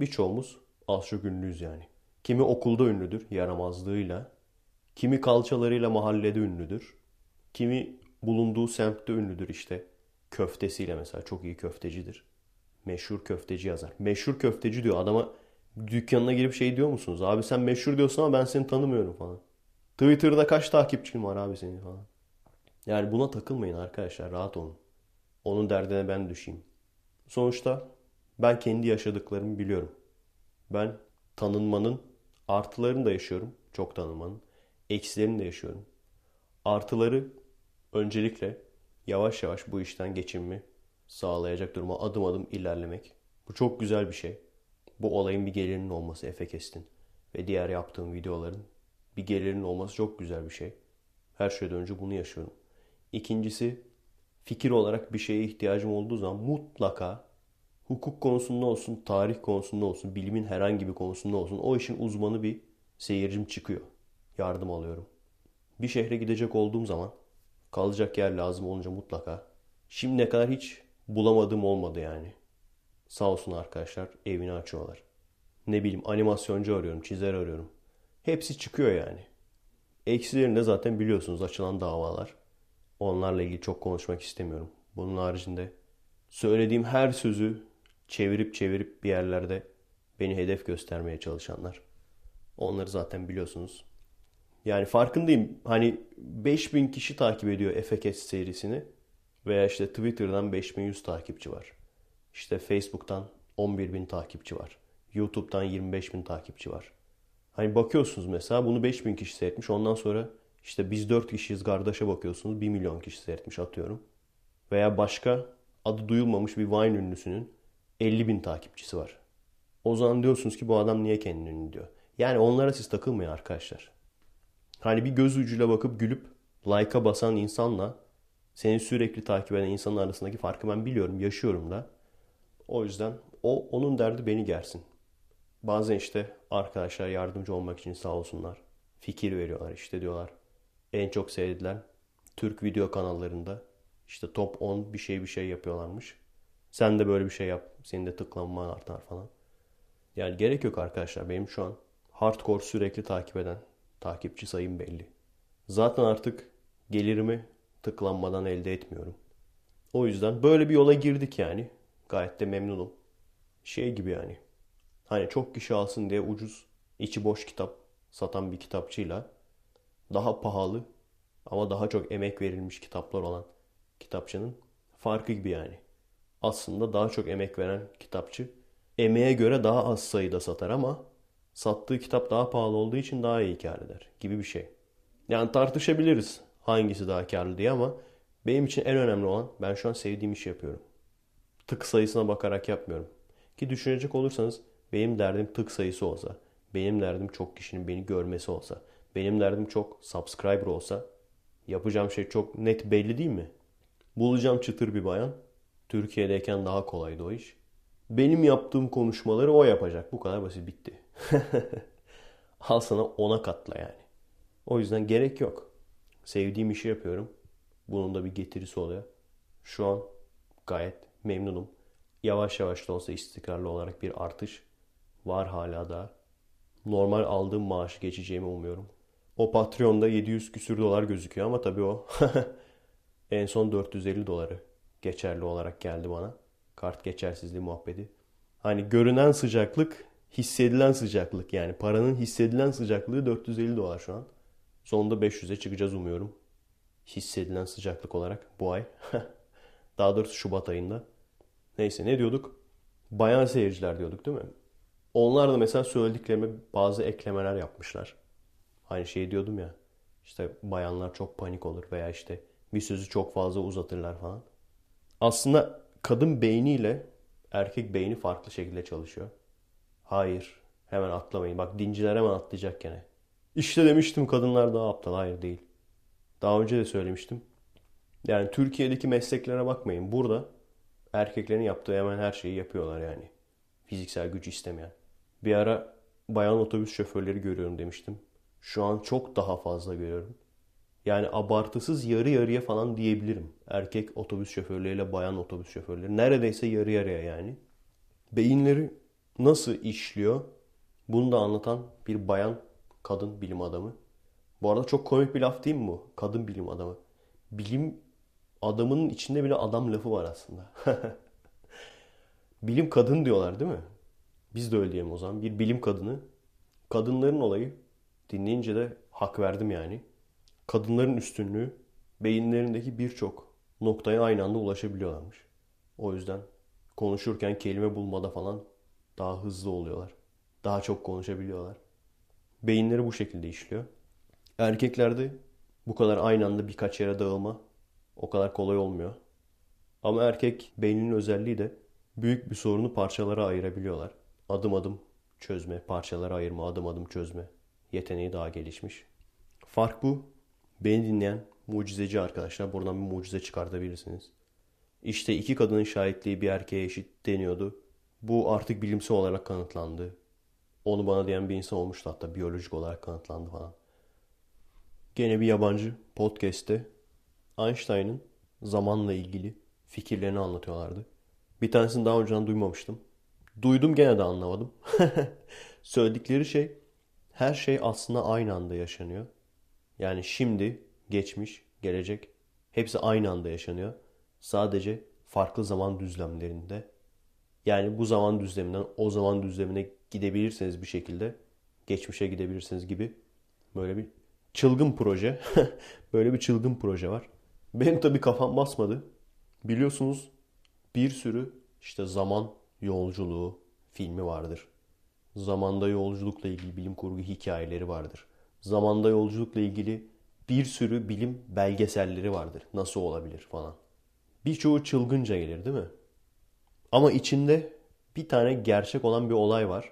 Birçoğumuz az çok ünlüyüz yani. Kimi okulda ünlüdür yaramazlığıyla. Kimi kalçalarıyla mahallede ünlüdür. Kimi bulunduğu semtte ünlüdür işte. Köftesiyle mesela çok iyi köftecidir. Meşhur köfteci yazar. Meşhur köfteci diyor adama dükkanına girip şey diyor musunuz? Abi sen meşhur diyorsun ama ben seni tanımıyorum falan. Twitter'da kaç takipçin var abi senin falan. Yani buna takılmayın arkadaşlar rahat olun. Onun derdine ben düşeyim. Sonuçta ben kendi yaşadıklarımı biliyorum. Ben tanınmanın artılarını da yaşıyorum. Çok tanınmanın. Eksilerini de yaşıyorum. Artıları öncelikle yavaş yavaş bu işten geçinmi sağlayacak duruma adım adım ilerlemek. Bu çok güzel bir şey. Bu olayın bir gelirinin olması Efekest'in ve diğer yaptığım videoların bir gelirinin olması çok güzel bir şey. Her şeyden önce bunu yaşıyorum. İkincisi fikir olarak bir şeye ihtiyacım olduğu zaman mutlaka hukuk konusunda olsun, tarih konusunda olsun, bilimin herhangi bir konusunda olsun o işin uzmanı bir seyircim çıkıyor. Yardım alıyorum. Bir şehre gidecek olduğum zaman kalacak yer lazım olunca mutlaka. Şimdiye kadar hiç bulamadığım olmadı yani. Sağ olsun arkadaşlar evini açıyorlar. Ne bileyim animasyoncu arıyorum, çizer arıyorum. Hepsi çıkıyor yani. Eksilerini de zaten biliyorsunuz açılan davalar. Onlarla ilgili çok konuşmak istemiyorum. Bunun haricinde söylediğim her sözü çevirip çevirip bir yerlerde beni hedef göstermeye çalışanlar. Onları zaten biliyorsunuz. Yani farkındayım. Hani 5000 kişi takip ediyor Efekes serisini. Veya işte Twitter'dan 5100 takipçi var. İşte Facebook'tan 11.000 takipçi var. YouTube'dan 25.000 takipçi var. Hani bakıyorsunuz mesela bunu 5000 kişi seyretmiş. Ondan sonra işte biz 4 kişiyiz kardeşe bakıyorsunuz 1 milyon kişi seyretmiş atıyorum. Veya başka adı duyulmamış bir Vine ünlüsünün 50 bin takipçisi var. O zaman diyorsunuz ki bu adam niye kendini ünlü diyor. Yani onlara siz takılmayın arkadaşlar. Hani bir göz ucuyla bakıp gülüp like'a basan insanla seni sürekli takip eden insanın arasındaki farkı ben biliyorum, yaşıyorum da. O yüzden o onun derdi beni gersin. Bazen işte arkadaşlar yardımcı olmak için sağ olsunlar. Fikir veriyorlar işte diyorlar. En çok seyredilen Türk video kanallarında işte top 10 bir şey bir şey yapıyorlarmış. Sen de böyle bir şey yap. Senin de tıklanman artar falan. Yani gerek yok arkadaşlar. Benim şu an hardcore sürekli takip eden takipçi sayım belli. Zaten artık gelirimi tıklanmadan elde etmiyorum. O yüzden böyle bir yola girdik yani. Gayet de memnunum. Şey gibi yani. Hani çok kişi alsın diye ucuz, içi boş kitap satan bir kitapçıyla daha pahalı ama daha çok emek verilmiş kitaplar olan kitapçının farkı gibi yani. Aslında daha çok emek veren kitapçı emeğe göre daha az sayıda satar ama sattığı kitap daha pahalı olduğu için daha iyi kar eder gibi bir şey. Yani tartışabiliriz hangisi daha karlı diye ama benim için en önemli olan ben şu an sevdiğim işi yapıyorum. Tık sayısına bakarak yapmıyorum. Ki düşünecek olursanız benim derdim tık sayısı olsa, benim derdim çok kişinin beni görmesi olsa, benim derdim çok subscriber olsa yapacağım şey çok net belli değil mi? Bulacağım çıtır bir bayan. Türkiye'deyken daha kolaydı o iş. Benim yaptığım konuşmaları o yapacak. Bu kadar basit bitti. Al sana ona katla yani. O yüzden gerek yok. Sevdiğim işi yapıyorum. Bunun da bir getirisi oluyor. Şu an gayet memnunum. Yavaş yavaş da olsa istikrarlı olarak bir artış var hala da. Normal aldığım maaşı geçeceğimi umuyorum. O Patreon'da 700 küsür dolar gözüküyor ama tabii o en son 450 doları geçerli olarak geldi bana. Kart geçersizliği muhabbeti. Hani görünen sıcaklık, hissedilen sıcaklık yani paranın hissedilen sıcaklığı 450 dolar şu an. Sonunda 500'e çıkacağız umuyorum. Hissedilen sıcaklık olarak bu ay. Daha doğrusu Şubat ayında. Neyse ne diyorduk? Bayan seyirciler diyorduk değil mi? Onlar da mesela söylediklerime bazı eklemeler yapmışlar. Aynı şeyi diyordum ya. İşte bayanlar çok panik olur veya işte bir sözü çok fazla uzatırlar falan. Aslında kadın beyniyle erkek beyni farklı şekilde çalışıyor. Hayır. Hemen atlamayın. Bak dinciler hemen atlayacak gene. İşte demiştim kadınlar daha aptal. Hayır değil. Daha önce de söylemiştim. Yani Türkiye'deki mesleklere bakmayın. Burada erkeklerin yaptığı hemen her şeyi yapıyorlar yani. Fiziksel güç istemeyen. Bir ara bayan otobüs şoförleri görüyorum demiştim. Şu an çok daha fazla görüyorum. Yani abartısız yarı yarıya falan diyebilirim. Erkek otobüs şoförleriyle bayan otobüs şoförleri. Neredeyse yarı yarıya yani. Beyinleri nasıl işliyor? Bunu da anlatan bir bayan kadın bilim adamı. Bu arada çok komik bir laf değil mi bu? Kadın bilim adamı. Bilim adamının içinde bile adam lafı var aslında. bilim kadın diyorlar değil mi? Biz de öyle diyelim o zaman. Bir bilim kadını. Kadınların olayı dinleyince de hak verdim yani. Kadınların üstünlüğü beyinlerindeki birçok noktaya aynı anda ulaşabiliyorlarmış. O yüzden konuşurken kelime bulmada falan daha hızlı oluyorlar. Daha çok konuşabiliyorlar. Beyinleri bu şekilde işliyor. Erkeklerde bu kadar aynı anda birkaç yere dağılma o kadar kolay olmuyor. Ama erkek beyninin özelliği de büyük bir sorunu parçalara ayırabiliyorlar. Adım adım çözme, parçalara ayırma, adım adım çözme yeteneği daha gelişmiş. Fark bu. Beni dinleyen mucizeci arkadaşlar buradan bir mucize çıkartabilirsiniz. İşte iki kadının şahitliği bir erkeğe eşit deniyordu. Bu artık bilimsel olarak kanıtlandı. Onu bana diyen bir insan olmuştu hatta biyolojik olarak kanıtlandı falan. Gene bir yabancı podcast'te Einstein'ın zamanla ilgili fikirlerini anlatıyorlardı. Bir tanesini daha önceden duymamıştım. Duydum gene de anlamadım. Söyledikleri şey her şey aslında aynı anda yaşanıyor. Yani şimdi, geçmiş, gelecek hepsi aynı anda yaşanıyor. Sadece farklı zaman düzlemlerinde. Yani bu zaman düzleminden o zaman düzlemine gidebilirseniz bir şekilde geçmişe gidebilirsiniz gibi böyle bir çılgın proje. böyle bir çılgın proje var. Benim tabii kafam basmadı. Biliyorsunuz bir sürü işte zaman yolculuğu filmi vardır. Zamanda yolculukla ilgili bilim kurgu hikayeleri vardır. Zamanda yolculukla ilgili bir sürü bilim belgeselleri vardır. Nasıl olabilir falan. Birçoğu çılgınca gelir değil mi? Ama içinde bir tane gerçek olan bir olay var.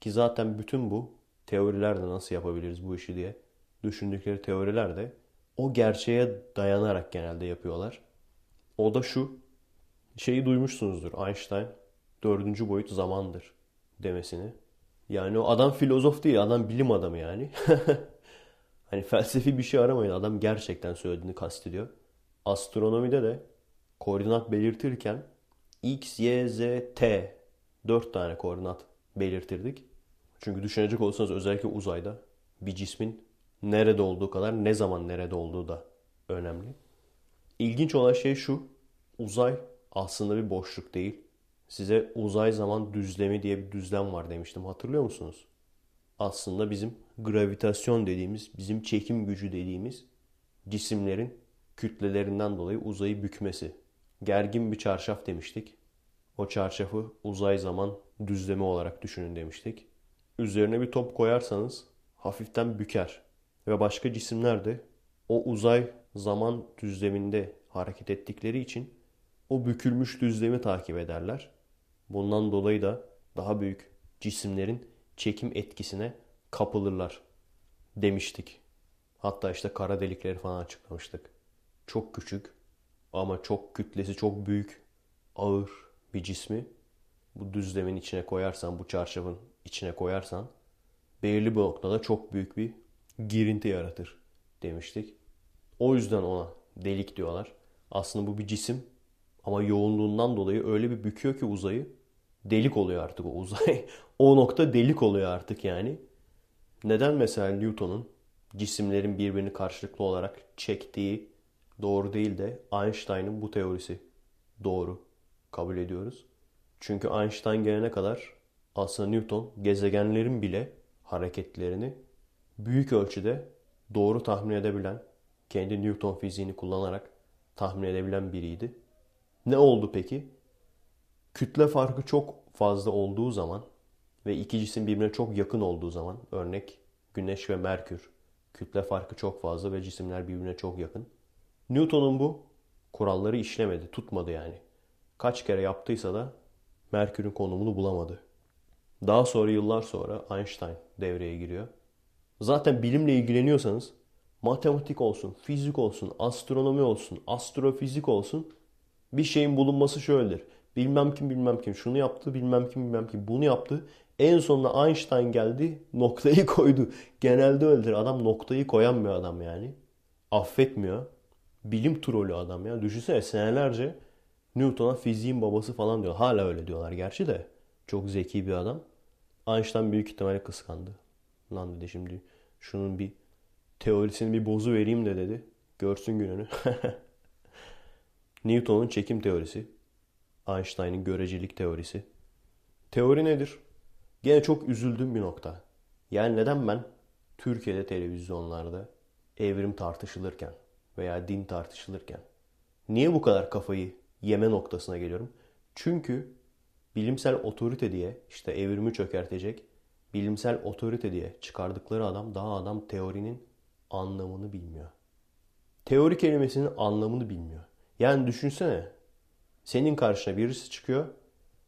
Ki zaten bütün bu teorilerde nasıl yapabiliriz bu işi diye düşündükleri teoriler de o gerçeğe dayanarak genelde yapıyorlar. O da şu. Şeyi duymuşsunuzdur Einstein dördüncü boyut zamandır demesini. Yani o adam filozof değil adam bilim adamı yani. hani felsefi bir şey aramayın adam gerçekten söylediğini kastediyor. Astronomide de koordinat belirtirken X, Y, Z, T dört tane koordinat belirtirdik. Çünkü düşünecek olursanız özellikle uzayda bir cismin nerede olduğu kadar ne zaman nerede olduğu da önemli. İlginç olan şey şu. Uzay aslında bir boşluk değil. Size uzay zaman düzlemi diye bir düzlem var demiştim. Hatırlıyor musunuz? Aslında bizim gravitasyon dediğimiz, bizim çekim gücü dediğimiz cisimlerin kütlelerinden dolayı uzayı bükmesi. Gergin bir çarşaf demiştik. O çarşafı uzay zaman düzlemi olarak düşünün demiştik. Üzerine bir top koyarsanız hafiften büker. Ve başka cisimler de o uzay zaman düzleminde hareket ettikleri için o bükülmüş düzlemi takip ederler. Bundan dolayı da daha büyük cisimlerin çekim etkisine kapılırlar demiştik. Hatta işte kara delikleri falan açıklamıştık. Çok küçük ama çok kütlesi çok büyük, ağır bir cismi bu düzlemin içine koyarsan, bu çarşafın içine koyarsan belirli bir noktada çok büyük bir girinti yaratır demiştik. O yüzden ona delik diyorlar. Aslında bu bir cisim ama yoğunluğundan dolayı öyle bir büküyor ki uzayı delik oluyor artık o uzay. o nokta delik oluyor artık yani. Neden mesela Newton'un cisimlerin birbirini karşılıklı olarak çektiği doğru değil de Einstein'ın bu teorisi doğru kabul ediyoruz. Çünkü Einstein gelene kadar aslında Newton gezegenlerin bile hareketlerini büyük ölçüde doğru tahmin edebilen, kendi Newton fiziğini kullanarak tahmin edebilen biriydi. Ne oldu peki? Kütle farkı çok fazla olduğu zaman ve iki cisim birbirine çok yakın olduğu zaman, örnek Güneş ve Merkür, kütle farkı çok fazla ve cisimler birbirine çok yakın. Newton'un bu kuralları işlemedi, tutmadı yani. Kaç kere yaptıysa da Merkür'ün konumunu bulamadı. Daha sonra yıllar sonra Einstein devreye giriyor. Zaten bilimle ilgileniyorsanız matematik olsun, fizik olsun, astronomi olsun, astrofizik olsun bir şeyin bulunması şöyledir. Bilmem kim bilmem kim şunu yaptı, bilmem kim bilmem kim bunu yaptı. En sonunda Einstein geldi, noktayı koydu. Genelde öyledir. Adam noktayı koyan bir adam yani. Affetmiyor. Bilim trolü adam ya. Düşünsene senelerce Newton'a fiziğin babası falan diyor. Hala öyle diyorlar gerçi de. Çok zeki bir adam. Einstein büyük ihtimalle kıskandı. Lan dedi şimdi şunun bir teorisini bir bozu vereyim de dedi. Görsün gününü. Newton'un çekim teorisi. Einstein'ın görecelik teorisi. Teori nedir? Gene çok üzüldüğüm bir nokta. Yani neden ben Türkiye'de televizyonlarda evrim tartışılırken veya din tartışılırken niye bu kadar kafayı yeme noktasına geliyorum? Çünkü bilimsel otorite diye işte evrimi çökertecek bilimsel otorite diye çıkardıkları adam daha adam teorinin anlamını bilmiyor. Teori kelimesinin anlamını bilmiyor. Yani düşünsene senin karşına birisi çıkıyor.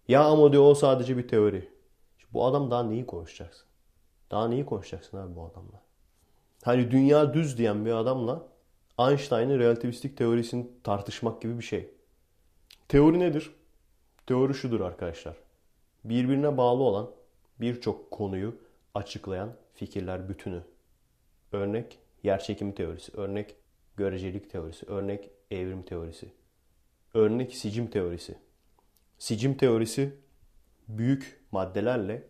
Ya ama diyor o sadece bir teori. Bu adam daha neyi konuşacaksın? Daha neyi konuşacaksın abi bu adamla? Hani dünya düz diyen bir adamla Einstein'ın relativistik teorisini tartışmak gibi bir şey. Teori nedir? Teori şudur arkadaşlar. Birbirine bağlı olan birçok konuyu açıklayan fikirler bütünü. Örnek yerçekimi teorisi, örnek görecelik teorisi, örnek evrim teorisi, örnek sicim teorisi. Sicim teorisi büyük maddelerle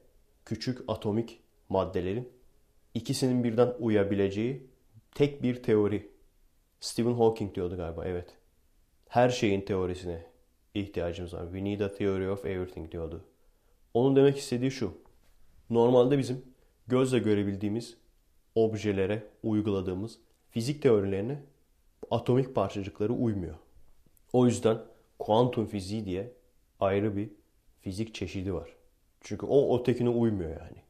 küçük atomik maddelerin ikisinin birden uyabileceği tek bir teori. Stephen Hawking diyordu galiba evet. Her şeyin teorisine ihtiyacımız var. We need a theory of everything diyordu. Onun demek istediği şu. Normalde bizim gözle görebildiğimiz objelere uyguladığımız fizik teorilerine atomik parçacıkları uymuyor. O yüzden kuantum fiziği diye ayrı bir fizik çeşidi var. Çünkü o ötekine uymuyor yani.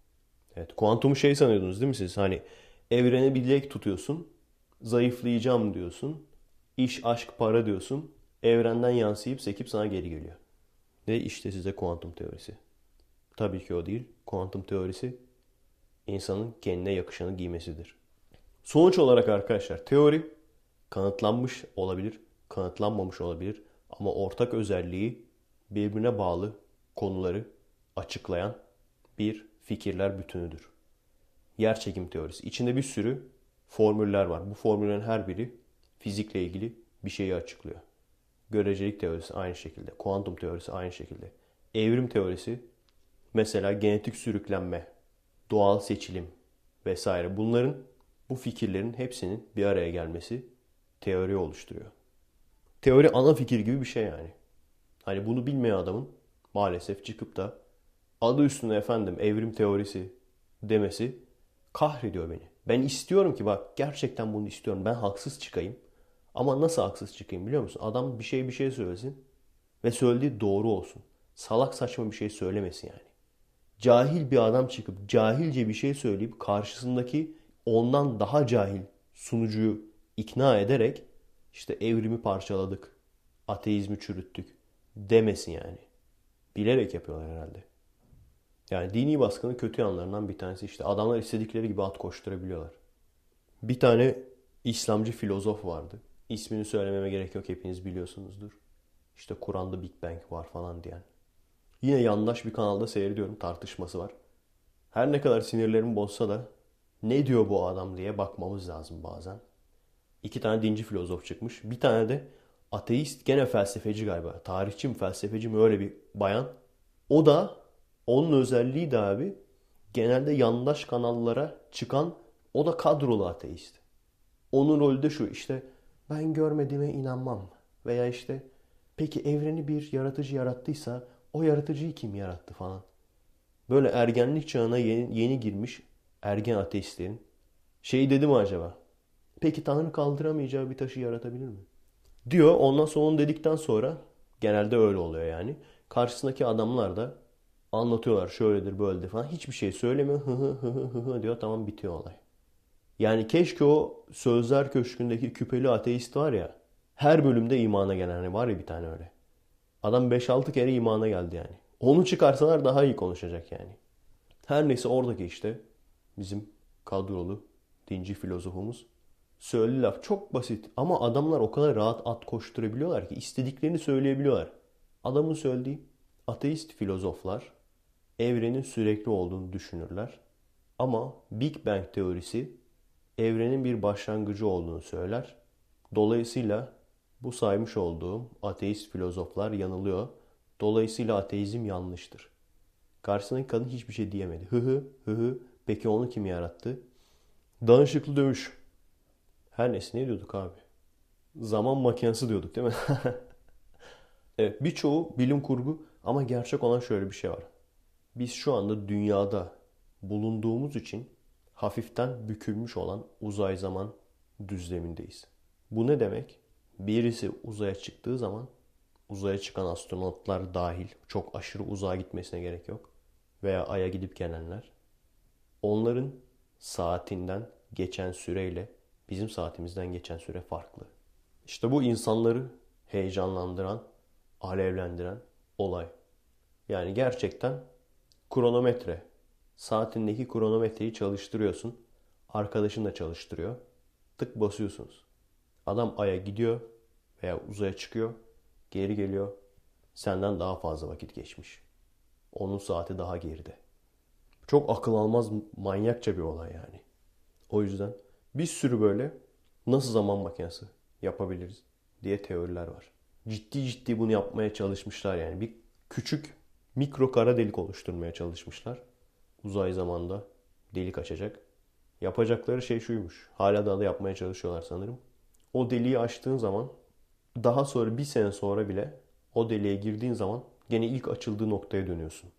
Evet, kuantumu şey sanıyordunuz değil mi siz? Hani evrene bir dilek tutuyorsun, zayıflayacağım diyorsun, iş, aşk, para diyorsun, evrenden yansıyıp sekip sana geri geliyor. Ve işte size kuantum teorisi. Tabii ki o değil. Kuantum teorisi insanın kendine yakışanı giymesidir. Sonuç olarak arkadaşlar teori kanıtlanmış olabilir, kanıtlanmamış olabilir ama ortak özelliği birbirine bağlı konuları açıklayan bir fikirler bütünüdür. Yer çekim teorisi. İçinde bir sürü formüller var. Bu formüllerin her biri fizikle ilgili bir şeyi açıklıyor. Görecelik teorisi aynı şekilde. Kuantum teorisi aynı şekilde. Evrim teorisi mesela genetik sürüklenme, doğal seçilim vesaire bunların bu fikirlerin hepsinin bir araya gelmesi teori oluşturuyor. Teori ana fikir gibi bir şey yani. Hani bunu bilmeyen adamın maalesef çıkıp da adı üstünde efendim evrim teorisi demesi kahrediyor beni. Ben istiyorum ki bak gerçekten bunu istiyorum. Ben haksız çıkayım. Ama nasıl haksız çıkayım biliyor musun? Adam bir şey bir şey söylesin ve söylediği doğru olsun. Salak saçma bir şey söylemesin yani. Cahil bir adam çıkıp cahilce bir şey söyleyip karşısındaki ondan daha cahil sunucuyu ikna ederek işte evrimi parçaladık, ateizmi çürüttük demesin yani. Bilerek yapıyorlar herhalde. Yani dini baskının kötü yanlarından bir tanesi işte adamlar istedikleri gibi at koşturabiliyorlar. Bir tane İslamcı filozof vardı. İsmini söylememe gerek yok hepiniz biliyorsunuzdur. İşte Kur'an'da Big Bang var falan diyen. Yine yandaş bir kanalda seyrediyorum tartışması var. Her ne kadar sinirlerim bozsa da ne diyor bu adam diye bakmamız lazım bazen. İki tane dinci filozof çıkmış. Bir tane de ateist gene felsefeci galiba. Tarihçi mi felsefeci mi öyle bir bayan. O da onun özelliği de abi genelde yandaş kanallara çıkan o da kadrolu ateist. Onun rolü de şu işte ben görmediğime inanmam. Veya işte peki evreni bir yaratıcı yarattıysa o yaratıcıyı kim yarattı falan. Böyle ergenlik çağına yeni, yeni girmiş ergen ateistlerin şey dedi mi acaba? Peki Tanrı kaldıramayacağı bir taşı yaratabilir mi? Diyor ondan sonra onu dedikten sonra genelde öyle oluyor yani. Karşısındaki adamlar da anlatıyorlar şöyledir böyledir falan. Hiçbir şey söylemiyor. Hı hı hı hı hı diyor tamam bitiyor olay. Yani keşke o Sözler Köşkü'ndeki küpeli ateist var ya her bölümde imana gelen hani var ya bir tane öyle. Adam 5-6 kere imana geldi yani. Onu çıkarsalar daha iyi konuşacak yani. Her neyse oradaki işte bizim kadrolu dinci filozofumuz söyledi laf çok basit ama adamlar o kadar rahat at koşturabiliyorlar ki istediklerini söyleyebiliyorlar. Adamın söylediği ateist filozoflar evrenin sürekli olduğunu düşünürler. Ama Big Bang teorisi evrenin bir başlangıcı olduğunu söyler. Dolayısıyla bu saymış olduğum ateist filozoflar yanılıyor. Dolayısıyla ateizm yanlıştır. Karşısındaki kadın hiçbir şey diyemedi. Hı hı hı hı. Peki onu kim yarattı? Danışıklı dövüş. Her neyse ne diyorduk abi? Zaman makinesi diyorduk değil mi? evet birçoğu bilim kurgu ama gerçek olan şöyle bir şey var. Biz şu anda dünyada bulunduğumuz için hafiften bükülmüş olan uzay zaman düzlemindeyiz. Bu ne demek? Birisi uzaya çıktığı zaman uzaya çıkan astronotlar dahil çok aşırı uzağa gitmesine gerek yok. Veya aya gidip gelenler. Onların saatinden geçen süreyle bizim saatimizden geçen süre farklı. İşte bu insanları heyecanlandıran, alevlendiren olay. Yani gerçekten kronometre. Saatindeki kronometreyi çalıştırıyorsun. Arkadaşın da çalıştırıyor. Tık basıyorsunuz. Adam aya gidiyor veya uzaya çıkıyor. Geri geliyor. Senden daha fazla vakit geçmiş. Onun saati daha geride. Çok akıl almaz manyakça bir olay yani. O yüzden bir sürü böyle nasıl zaman makinesi yapabiliriz diye teoriler var. Ciddi ciddi bunu yapmaya çalışmışlar yani. Bir küçük mikro kara delik oluşturmaya çalışmışlar. Uzay zamanda delik açacak. Yapacakları şey şuymuş. Hala daha da yapmaya çalışıyorlar sanırım. O deliği açtığın zaman daha sonra bir sene sonra bile o deliğe girdiğin zaman gene ilk açıldığı noktaya dönüyorsun.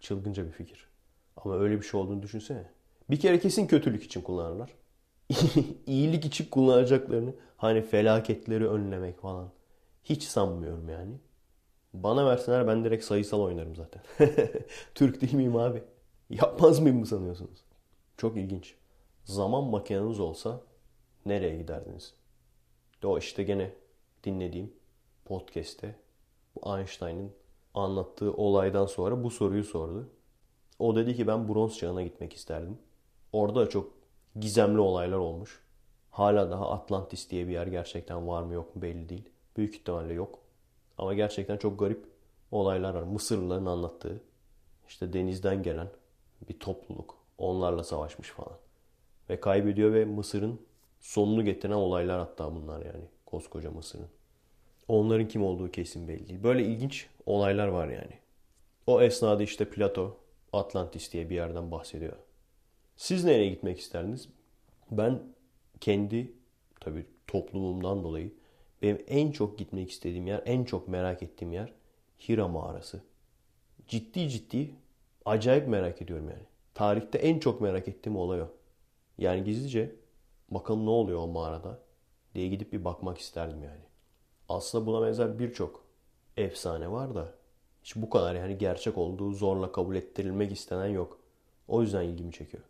Çılgınca bir fikir. Ama öyle bir şey olduğunu düşünsene. Bir kere kesin kötülük için kullanırlar. İyilik için kullanacaklarını hani felaketleri önlemek falan. Hiç sanmıyorum yani. Bana verseler ben direkt sayısal oynarım zaten. Türk değil miyim abi? Yapmaz mıyım mı sanıyorsunuz? Çok ilginç. Zaman makineniz olsa nereye giderdiniz? O işte gene dinlediğim podcast'te bu Einstein'ın anlattığı olaydan sonra bu soruyu sordu. O dedi ki ben bronz çağına gitmek isterdim. Orada çok gizemli olaylar olmuş. Hala daha Atlantis diye bir yer gerçekten var mı yok mu belli değil. Büyük ihtimalle yok. Ama gerçekten çok garip olaylar var. Mısırlıların anlattığı. İşte denizden gelen bir topluluk. Onlarla savaşmış falan. Ve kaybediyor ve Mısır'ın sonunu getiren olaylar hatta bunlar yani. Koskoca Mısır'ın. Onların kim olduğu kesin belli değil. Böyle ilginç olaylar var yani. O esnada işte Plato Atlantis diye bir yerden bahsediyor. Siz nereye gitmek isterdiniz? Ben kendi tabii toplumumdan dolayı benim en çok gitmek istediğim yer, en çok merak ettiğim yer Hira mağarası. Ciddi ciddi acayip merak ediyorum yani. Tarihte en çok merak ettiğim olay o. Yani gizlice bakalım ne oluyor o mağarada diye gidip bir bakmak isterdim yani. Aslında buna benzer birçok efsane var da hiç bu kadar yani gerçek olduğu zorla kabul ettirilmek istenen yok. O yüzden ilgimi çekiyor.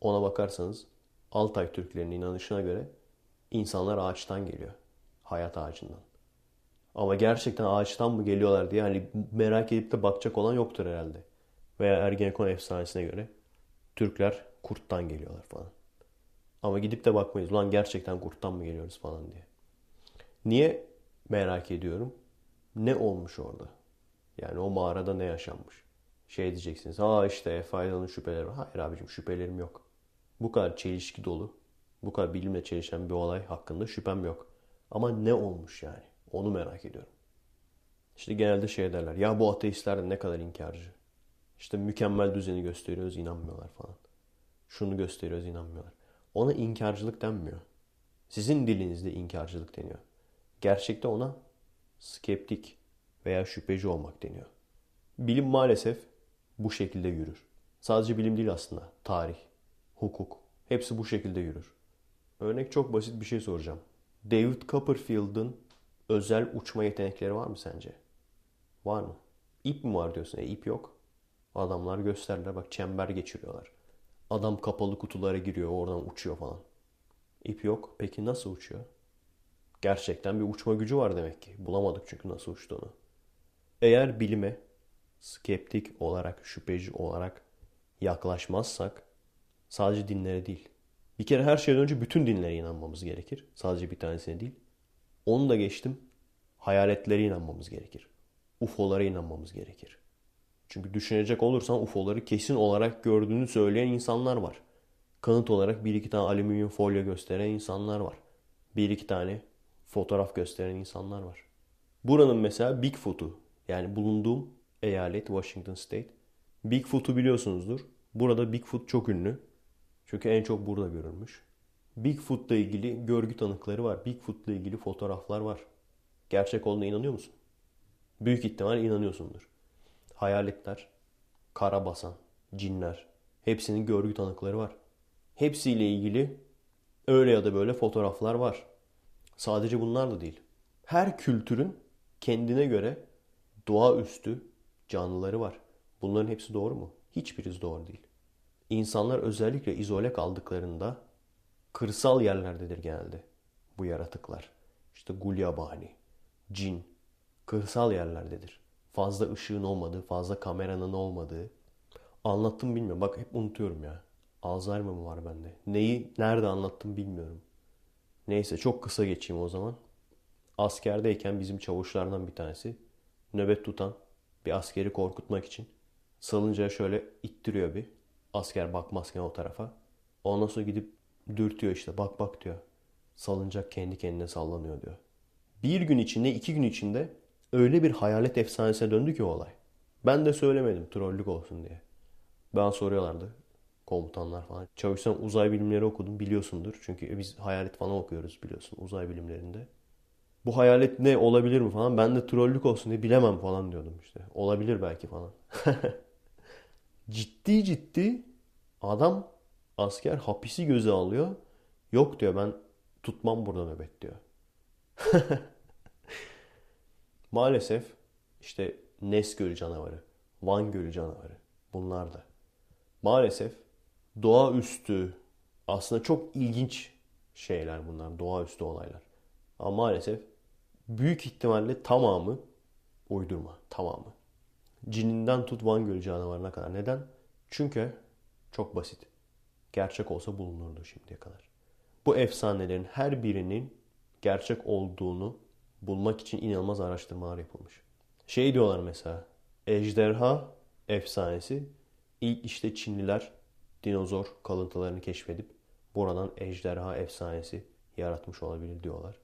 Ona bakarsanız Altay Türklerinin inanışına göre insanlar ağaçtan geliyor. Hayat ağacından. Ama gerçekten ağaçtan mı geliyorlar diye hani merak edip de bakacak olan yoktur herhalde. Veya Ergenekon efsanesine göre Türkler kurttan geliyorlar falan. Ama gidip de bakmayız. Ulan gerçekten kurttan mı geliyoruz falan diye. Niye merak ediyorum? Ne olmuş orada? Yani o mağarada ne yaşanmış? Şey diyeceksiniz. Ha işte faydalı şüpheleri var. Hayır abicim şüphelerim yok. Bu kadar çelişki dolu. Bu kadar bilimle çelişen bir olay hakkında şüphem yok. Ama ne olmuş yani? Onu merak ediyorum. İşte genelde şey derler. Ya bu ateistler de ne kadar inkarcı. İşte mükemmel düzeni gösteriyoruz inanmıyorlar falan. Şunu gösteriyoruz inanmıyorlar. Ona inkarcılık denmiyor. Sizin dilinizde inkarcılık deniyor. Gerçekte ona skeptik veya şüpheci olmak deniyor. Bilim maalesef bu şekilde yürür. Sadece bilim değil aslında. Tarih, hukuk. Hepsi bu şekilde yürür. Örnek çok basit bir şey soracağım. David Copperfield'ın özel uçma yetenekleri var mı sence? Var mı? İp mi var diyorsun? E ip yok. Adamlar gösterdiler bak çember geçiriyorlar. Adam kapalı kutulara giriyor oradan uçuyor falan. İp yok. Peki nasıl uçuyor? Gerçekten bir uçma gücü var demek ki. Bulamadık çünkü nasıl uçtuğunu. Eğer bilime skeptik olarak, şüpheci olarak yaklaşmazsak sadece dinlere değil. Bir kere her şeyden önce bütün dinlere inanmamız gerekir. Sadece bir tanesine değil. Onu da geçtim. Hayaletlere inanmamız gerekir. UFO'lara inanmamız gerekir. Çünkü düşünecek olursan UFO'ları kesin olarak gördüğünü söyleyen insanlar var. Kanıt olarak bir iki tane alüminyum folyo gösteren insanlar var. Bir iki tane fotoğraf gösteren insanlar var. Buranın mesela Bigfoot'u yani bulunduğum eyalet Washington State. Bigfoot'u biliyorsunuzdur. Burada Bigfoot çok ünlü. Çünkü en çok burada görülmüş. Bigfoot'la ilgili görgü tanıkları var. Bigfoot'la ilgili fotoğraflar var. Gerçek olduğuna inanıyor musun? Büyük ihtimal inanıyorsundur. Hayaletler, karabasan, cinler hepsinin görgü tanıkları var. Hepsiyle ilgili öyle ya da böyle fotoğraflar var. Sadece bunlar da değil. Her kültürün kendine göre doğaüstü canlıları var. Bunların hepsi doğru mu? Hiçbirisi doğru değil. İnsanlar özellikle izole kaldıklarında kırsal yerlerdedir genelde bu yaratıklar. İşte gulyabani, cin, kırsal yerlerdedir. Fazla ışığın olmadığı, fazla kameranın olmadığı. Anlattım bilmiyorum. Bak hep unutuyorum ya. Alzheimer mı var bende? Neyi nerede anlattım bilmiyorum. Neyse çok kısa geçeyim o zaman. Askerdeyken bizim çavuşlardan bir tanesi nöbet tutan bir askeri korkutmak için salıncağı şöyle ittiriyor bir. Asker bakmazken o tarafa. Ondan sonra gidip dürtüyor işte bak bak diyor. Salıncak kendi kendine sallanıyor diyor. Bir gün içinde iki gün içinde öyle bir hayalet efsanesine döndü ki o olay. Ben de söylemedim trollük olsun diye. Ben soruyorlardı komutanlar falan. Çavuş uzay bilimleri okudun biliyorsundur. Çünkü biz hayalet falan okuyoruz biliyorsun uzay bilimlerinde. Bu hayalet ne olabilir mi falan. Ben de trollük olsun diye bilemem falan diyordum işte. Olabilir belki falan. ciddi ciddi adam asker hapisi göze alıyor. Yok diyor ben tutmam burada nöbet diyor. Maalesef işte Nes Gölü canavarı, Van Gölü canavarı bunlar da. Maalesef doğaüstü aslında çok ilginç şeyler bunlar, doğaüstü olaylar. Ama maalesef büyük ihtimalle tamamı uydurma, tamamı. Cininden tut Van Gölü canavarına kadar. Neden? Çünkü çok basit. Gerçek olsa bulunurdu şimdiye kadar. Bu efsanelerin her birinin gerçek olduğunu bulmak için inanılmaz araştırmalar yapılmış. Şey diyorlar mesela, ejderha efsanesi ilk işte Çinliler dinozor kalıntılarını keşfedip buradan ejderha efsanesi yaratmış olabilir diyorlar.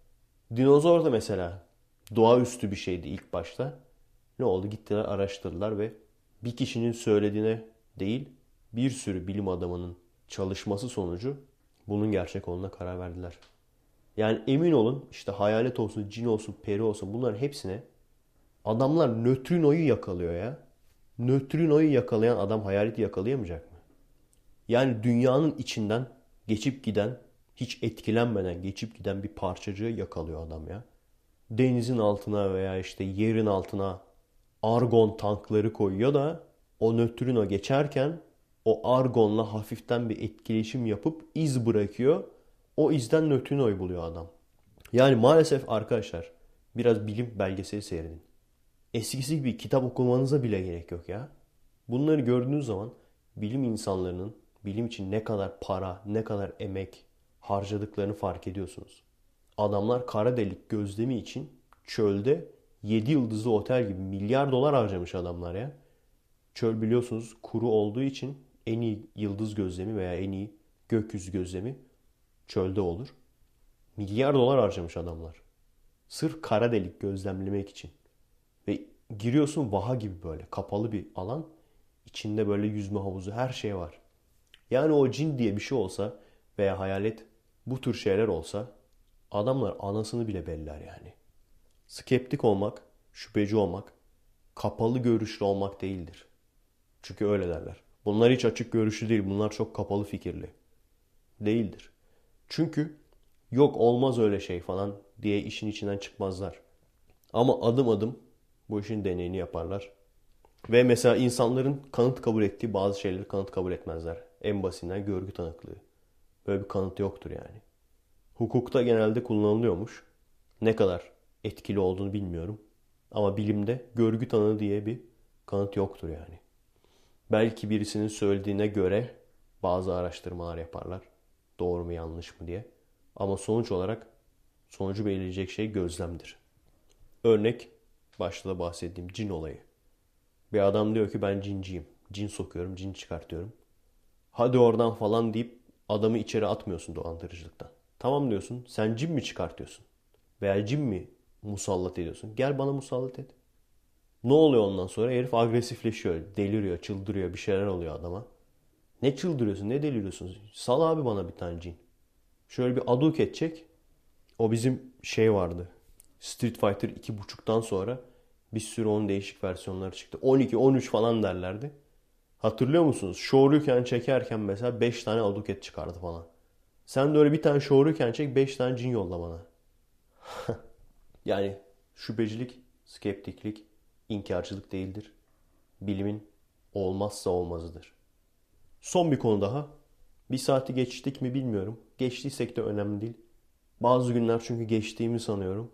Dinozor da mesela doğaüstü bir şeydi ilk başta. Ne oldu? Gittiler araştırdılar ve bir kişinin söylediğine değil bir sürü bilim adamının çalışması sonucu bunun gerçek olduğuna karar verdiler. Yani emin olun işte hayalet olsun, cin olsun, peri olsun bunların hepsine adamlar nötrinoyu yakalıyor ya. Nötrinoyu yakalayan adam hayaleti yakalayamayacak mı? Yani dünyanın içinden geçip giden, hiç etkilenmeden geçip giden bir parçacığı yakalıyor adam ya. Denizin altına veya işte yerin altına argon tankları koyuyor da o nötrino geçerken o argonla hafiften bir etkileşim yapıp iz bırakıyor. O izden nötrinoyu buluyor adam. Yani maalesef arkadaşlar biraz bilim belgeseli seyredin. Eskisi gibi kitap okumanıza bile gerek yok ya. Bunları gördüğünüz zaman bilim insanlarının bilim için ne kadar para, ne kadar emek harcadıklarını fark ediyorsunuz. Adamlar kara delik gözlemi için çölde 7 yıldızlı otel gibi milyar dolar harcamış adamlar ya. Çöl biliyorsunuz kuru olduğu için en iyi yıldız gözlemi veya en iyi gökyüzü gözlemi çölde olur. Milyar dolar harcamış adamlar. Sırf kara delik gözlemlemek için. Ve giriyorsun vaha gibi böyle kapalı bir alan. İçinde böyle yüzme havuzu her şey var. Yani o cin diye bir şey olsa veya hayalet bu tür şeyler olsa adamlar anasını bile beller yani. Skeptik olmak, şüpheci olmak, kapalı görüşlü olmak değildir. Çünkü öyle derler. Bunlar hiç açık görüşlü değil. Bunlar çok kapalı fikirli. Değildir. Çünkü yok olmaz öyle şey falan diye işin içinden çıkmazlar. Ama adım adım bu işin deneyini yaparlar. Ve mesela insanların kanıt kabul ettiği bazı şeyleri kanıt kabul etmezler. En basitinden görgü tanıklığı. Böyle bir kanıt yoktur yani. Hukukta genelde kullanılıyormuş. Ne kadar etkili olduğunu bilmiyorum. Ama bilimde görgü tanığı diye bir kanıt yoktur yani. Belki birisinin söylediğine göre bazı araştırmalar yaparlar. Doğru mu yanlış mı diye. Ama sonuç olarak sonucu belirleyecek şey gözlemdir. Örnek başta da bahsettiğim cin olayı. Bir adam diyor ki ben cinciyim. Cin sokuyorum, cin çıkartıyorum. Hadi oradan falan deyip adamı içeri atmıyorsun dolandırıcılıktan. Tamam diyorsun sen cin mi çıkartıyorsun? Veya cin mi musallat ediyorsun? Gel bana musallat et. Ne oluyor ondan sonra? Herif agresifleşiyor, deliriyor, çıldırıyor, bir şeyler oluyor adama. Ne çıldırıyorsun, ne deliriyorsun? Sal abi bana bir tane cin. Şöyle bir aduk edecek. O bizim şey vardı. Street Fighter 2.5'tan sonra bir sürü onun değişik versiyonları çıktı. 12, 13 falan derlerdi. Hatırlıyor musunuz? Shoryuken çekerken mesela 5 tane aduket çıkardı falan. Sen de öyle bir tane Shoryuken çek 5 tane cin yolla bana. yani şüphecilik, skeptiklik, inkarcılık değildir. Bilimin olmazsa olmazıdır. Son bir konu daha. Bir saati geçtik mi bilmiyorum. Geçtiysek de önemli değil. Bazı günler çünkü geçtiğimi sanıyorum.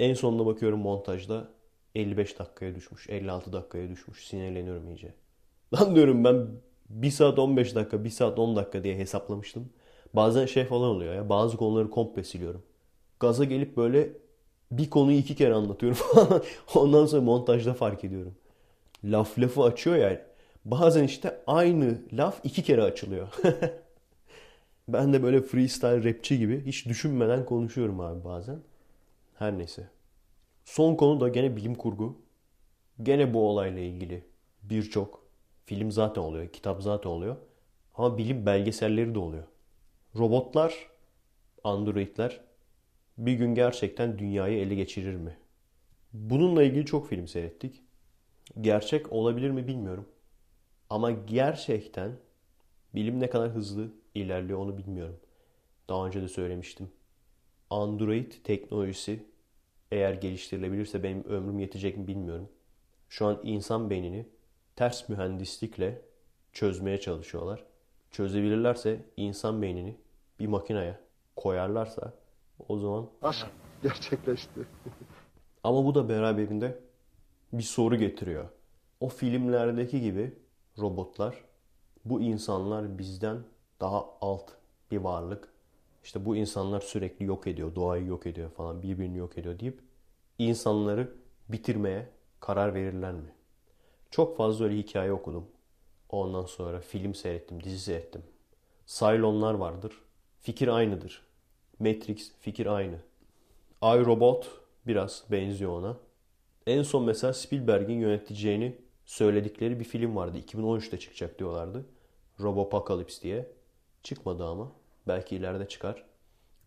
En sonunda bakıyorum montajda 55 dakikaya düşmüş, 56 dakikaya düşmüş. Sinirleniyorum iyice. Lan diyorum ben 1 saat 15 dakika, 1 saat 10 dakika diye hesaplamıştım. Bazen şey falan oluyor ya. Bazı konuları komple siliyorum. Gaza gelip böyle bir konuyu iki kere anlatıyorum falan. Ondan sonra montajda fark ediyorum. Laf lafı açıyor yani. Bazen işte aynı laf iki kere açılıyor. ben de böyle freestyle rapçi gibi hiç düşünmeden konuşuyorum abi bazen. Her neyse. Son konu da gene bilim kurgu. Gene bu olayla ilgili birçok film zaten oluyor, kitap zaten oluyor. Ama bilim belgeselleri de oluyor. Robotlar, androidler bir gün gerçekten dünyayı ele geçirir mi? Bununla ilgili çok film seyrettik. Gerçek olabilir mi bilmiyorum. Ama gerçekten bilim ne kadar hızlı ilerliyor onu bilmiyorum. Daha önce de söylemiştim. Android teknolojisi eğer geliştirilebilirse benim ömrüm yetecek mi bilmiyorum. Şu an insan beynini ters mühendislikle çözmeye çalışıyorlar. Çözebilirlerse insan beynini bir makineye koyarlarsa o zaman Aşk gerçekleşti. ama bu da beraberinde bir soru getiriyor. O filmlerdeki gibi robotlar bu insanlar bizden daha alt bir varlık. İşte bu insanlar sürekli yok ediyor, doğayı yok ediyor falan, birbirini yok ediyor deyip insanları bitirmeye karar verirler mi? Çok fazla öyle hikaye okudum. Ondan sonra film seyrettim, dizi seyrettim. Cylonlar vardır. Fikir aynıdır. Matrix fikir aynı. iRobot biraz benziyor ona. En son mesela Spielberg'in yöneteceğini söyledikleri bir film vardı. 2013'te çıkacak diyorlardı. Robopacalypse diye. Çıkmadı ama. Belki ileride çıkar.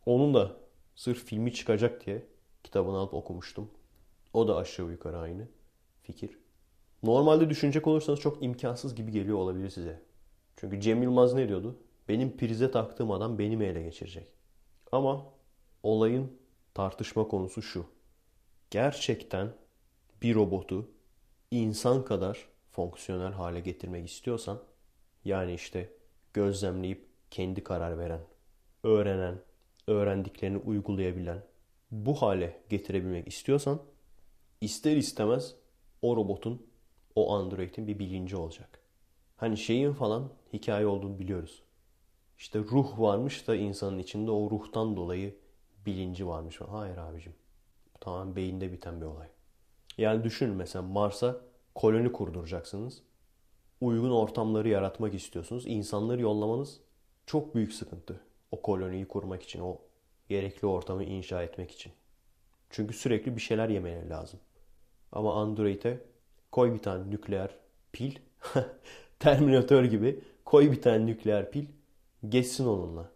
Onun da sırf filmi çıkacak diye kitabını alıp okumuştum. O da aşağı yukarı aynı fikir. Normalde düşünecek olursanız çok imkansız gibi geliyor olabilir size. Çünkü Cem Yılmaz ne diyordu? Benim prize taktığım adam beni ele geçirecek? Ama olayın tartışma konusu şu. Gerçekten bir robotu insan kadar fonksiyonel hale getirmek istiyorsan yani işte gözlemleyip kendi karar veren, öğrenen, öğrendiklerini uygulayabilen bu hale getirebilmek istiyorsan ister istemez o robotun, o androidin bir bilinci olacak. Hani şeyin falan hikaye olduğunu biliyoruz. İşte ruh varmış da insanın içinde o ruhtan dolayı bilinci varmış. Hayır abicim. Bu tamamen beyinde biten bir olay. Yani düşünün mesela Mars'a koloni kurduracaksınız. Uygun ortamları yaratmak istiyorsunuz. İnsanları yollamanız çok büyük sıkıntı. O koloniyi kurmak için, o gerekli ortamı inşa etmek için. Çünkü sürekli bir şeyler yemeleri lazım. Ama Android'e koy bir tane nükleer pil, Terminator gibi koy bir tane nükleer pil, geçsin onunla.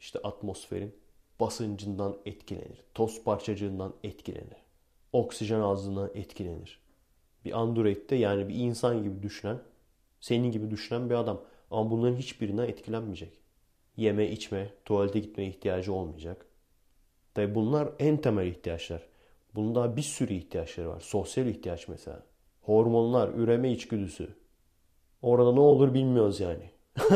İşte atmosferin basıncından etkilenir, toz parçacığından etkilenir, oksijen azlığından etkilenir. Bir Android'de yani bir insan gibi düşünen, senin gibi düşünen bir adam. Ama bunların hiçbirinden etkilenmeyecek. Yeme, içme, tuvalete gitmeye ihtiyacı olmayacak. Tabi bunlar en temel ihtiyaçlar. Bunun daha bir sürü ihtiyaçları var. Sosyal ihtiyaç mesela. Hormonlar, üreme içgüdüsü. Orada ne olur bilmiyoruz yani.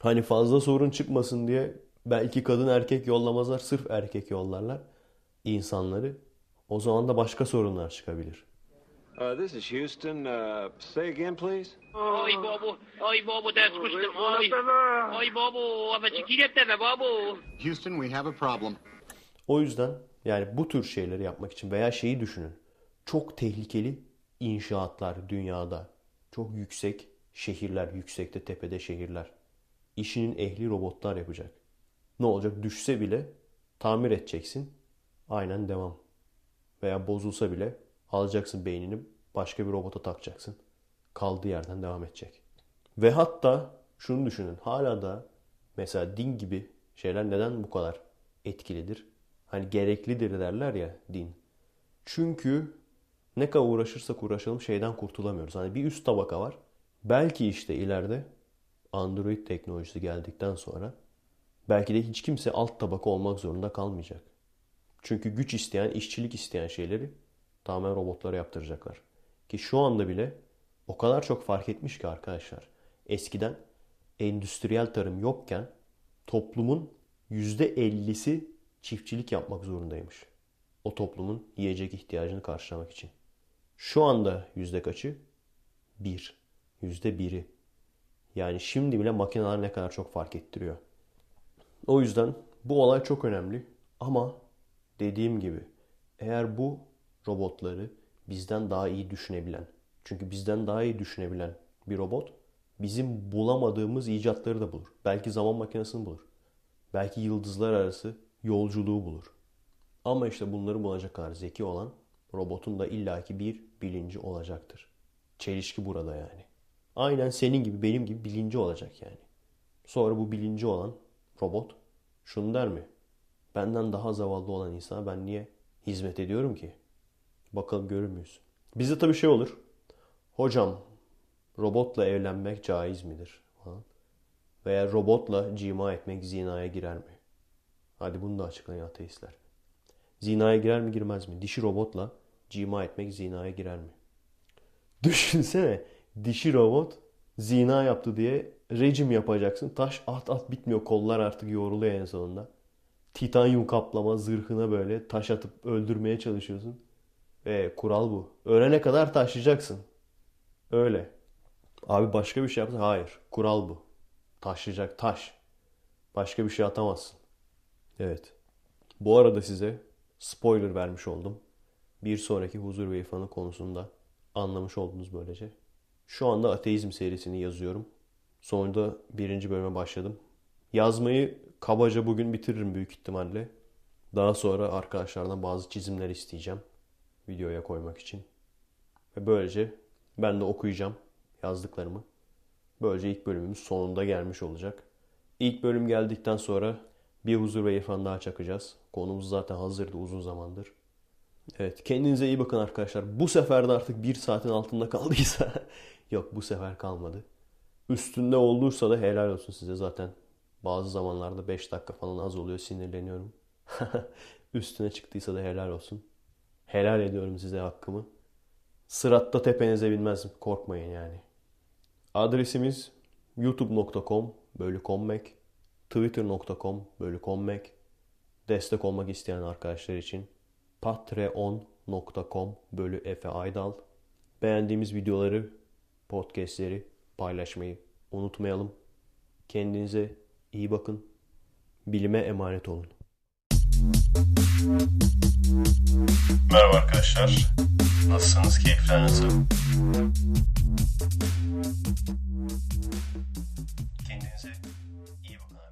hani fazla sorun çıkmasın diye belki kadın erkek yollamazlar. Sırf erkek yollarlar insanları. O zaman da başka sorunlar çıkabilir. Uh, this is Houston. Uh, say again, please. Oj, babu, oj, babu, där skusten, oj. Oj, babu, deme babu. Houston, we have a problem. O yüzden yani bu tür şeyleri yapmak için veya şeyi düşünün. Çok tehlikeli inşaatlar dünyada. Çok yüksek şehirler, yüksekte tepede şehirler. İşinin ehli robotlar yapacak. Ne olacak? Düşse bile tamir edeceksin. Aynen devam. Veya bozulsa bile alacaksın beynini başka bir robota takacaksın. Kaldığı yerden devam edecek. Ve hatta şunu düşünün. Hala da mesela din gibi şeyler neden bu kadar etkilidir? Hani gereklidir derler ya din. Çünkü ne kadar uğraşırsak uğraşalım şeyden kurtulamıyoruz. Hani bir üst tabaka var. Belki işte ileride Android teknolojisi geldikten sonra belki de hiç kimse alt tabaka olmak zorunda kalmayacak. Çünkü güç isteyen, işçilik isteyen şeyleri tamamen robotlara yaptıracaklar. Ki şu anda bile o kadar çok fark etmiş ki arkadaşlar. Eskiden endüstriyel tarım yokken toplumun %50'si çiftçilik yapmak zorundaymış. O toplumun yiyecek ihtiyacını karşılamak için. Şu anda yüzde kaçı? Bir. Yüzde biri. Yani şimdi bile makineler ne kadar çok fark ettiriyor. O yüzden bu olay çok önemli. Ama dediğim gibi eğer bu robotları bizden daha iyi düşünebilen, çünkü bizden daha iyi düşünebilen bir robot bizim bulamadığımız icatları da bulur. Belki zaman makinesini bulur. Belki yıldızlar arası yolculuğu bulur. Ama işte bunları bulacak kadar zeki olan robotun da illaki bir bilinci olacaktır. Çelişki burada yani. Aynen senin gibi benim gibi bilinci olacak yani. Sonra bu bilinci olan robot şunu der mi? Benden daha zavallı olan insana ben niye hizmet ediyorum ki? Bakalım görür müyüz? Bizde tabii şey olur. Hocam robotla evlenmek caiz midir? Falan. Veya robotla cima etmek zinaya girer mi? Hadi bunu da açıklayın ateistler. Zinaya girer mi girmez mi? Dişi robotla cima etmek zinaya girer mi? Düşünsene dişi robot zina yaptı diye rejim yapacaksın. Taş at at bitmiyor. Kollar artık yoruluyor en sonunda. Titanyum kaplama zırhına böyle taş atıp öldürmeye çalışıyorsun. Ve kural bu. Ölene kadar taşlayacaksın. Öyle. Abi başka bir şey yapsa hayır. Kural bu. Taşlayacak taş. Başka bir şey atamazsın. Evet. Bu arada size spoiler vermiş oldum. Bir sonraki huzur ve irfanı konusunda anlamış oldunuz böylece. Şu anda ateizm serisini yazıyorum. Sonunda birinci bölüme başladım. Yazmayı kabaca bugün bitiririm büyük ihtimalle. Daha sonra arkadaşlardan bazı çizimler isteyeceğim. Videoya koymak için. Ve böylece ben de okuyacağım yazdıklarımı. Böylece ilk bölümümüz sonunda gelmiş olacak. İlk bölüm geldikten sonra bir huzur ve irfan daha çakacağız. Konumuz zaten hazırdı uzun zamandır. Evet kendinize iyi bakın arkadaşlar. Bu sefer de artık bir saatin altında kaldıysa yok bu sefer kalmadı. Üstünde olduysa da helal olsun size zaten. Bazı zamanlarda 5 dakika falan az oluyor sinirleniyorum. Üstüne çıktıysa da helal olsun. Helal ediyorum size hakkımı. Sıratta tepenize binmez korkmayın yani. Adresimiz youtube.com bölü kommek twitter.com bölü kommek destek olmak isteyen arkadaşlar için patreon.com bölü Efe Aydal beğendiğimiz videoları podcastleri paylaşmayı unutmayalım. Kendinize iyi bakın. Bilime emanet olun. Merhaba arkadaşlar. Nasılsınız? Keyifler nasıl? Kendinize iyi bakın.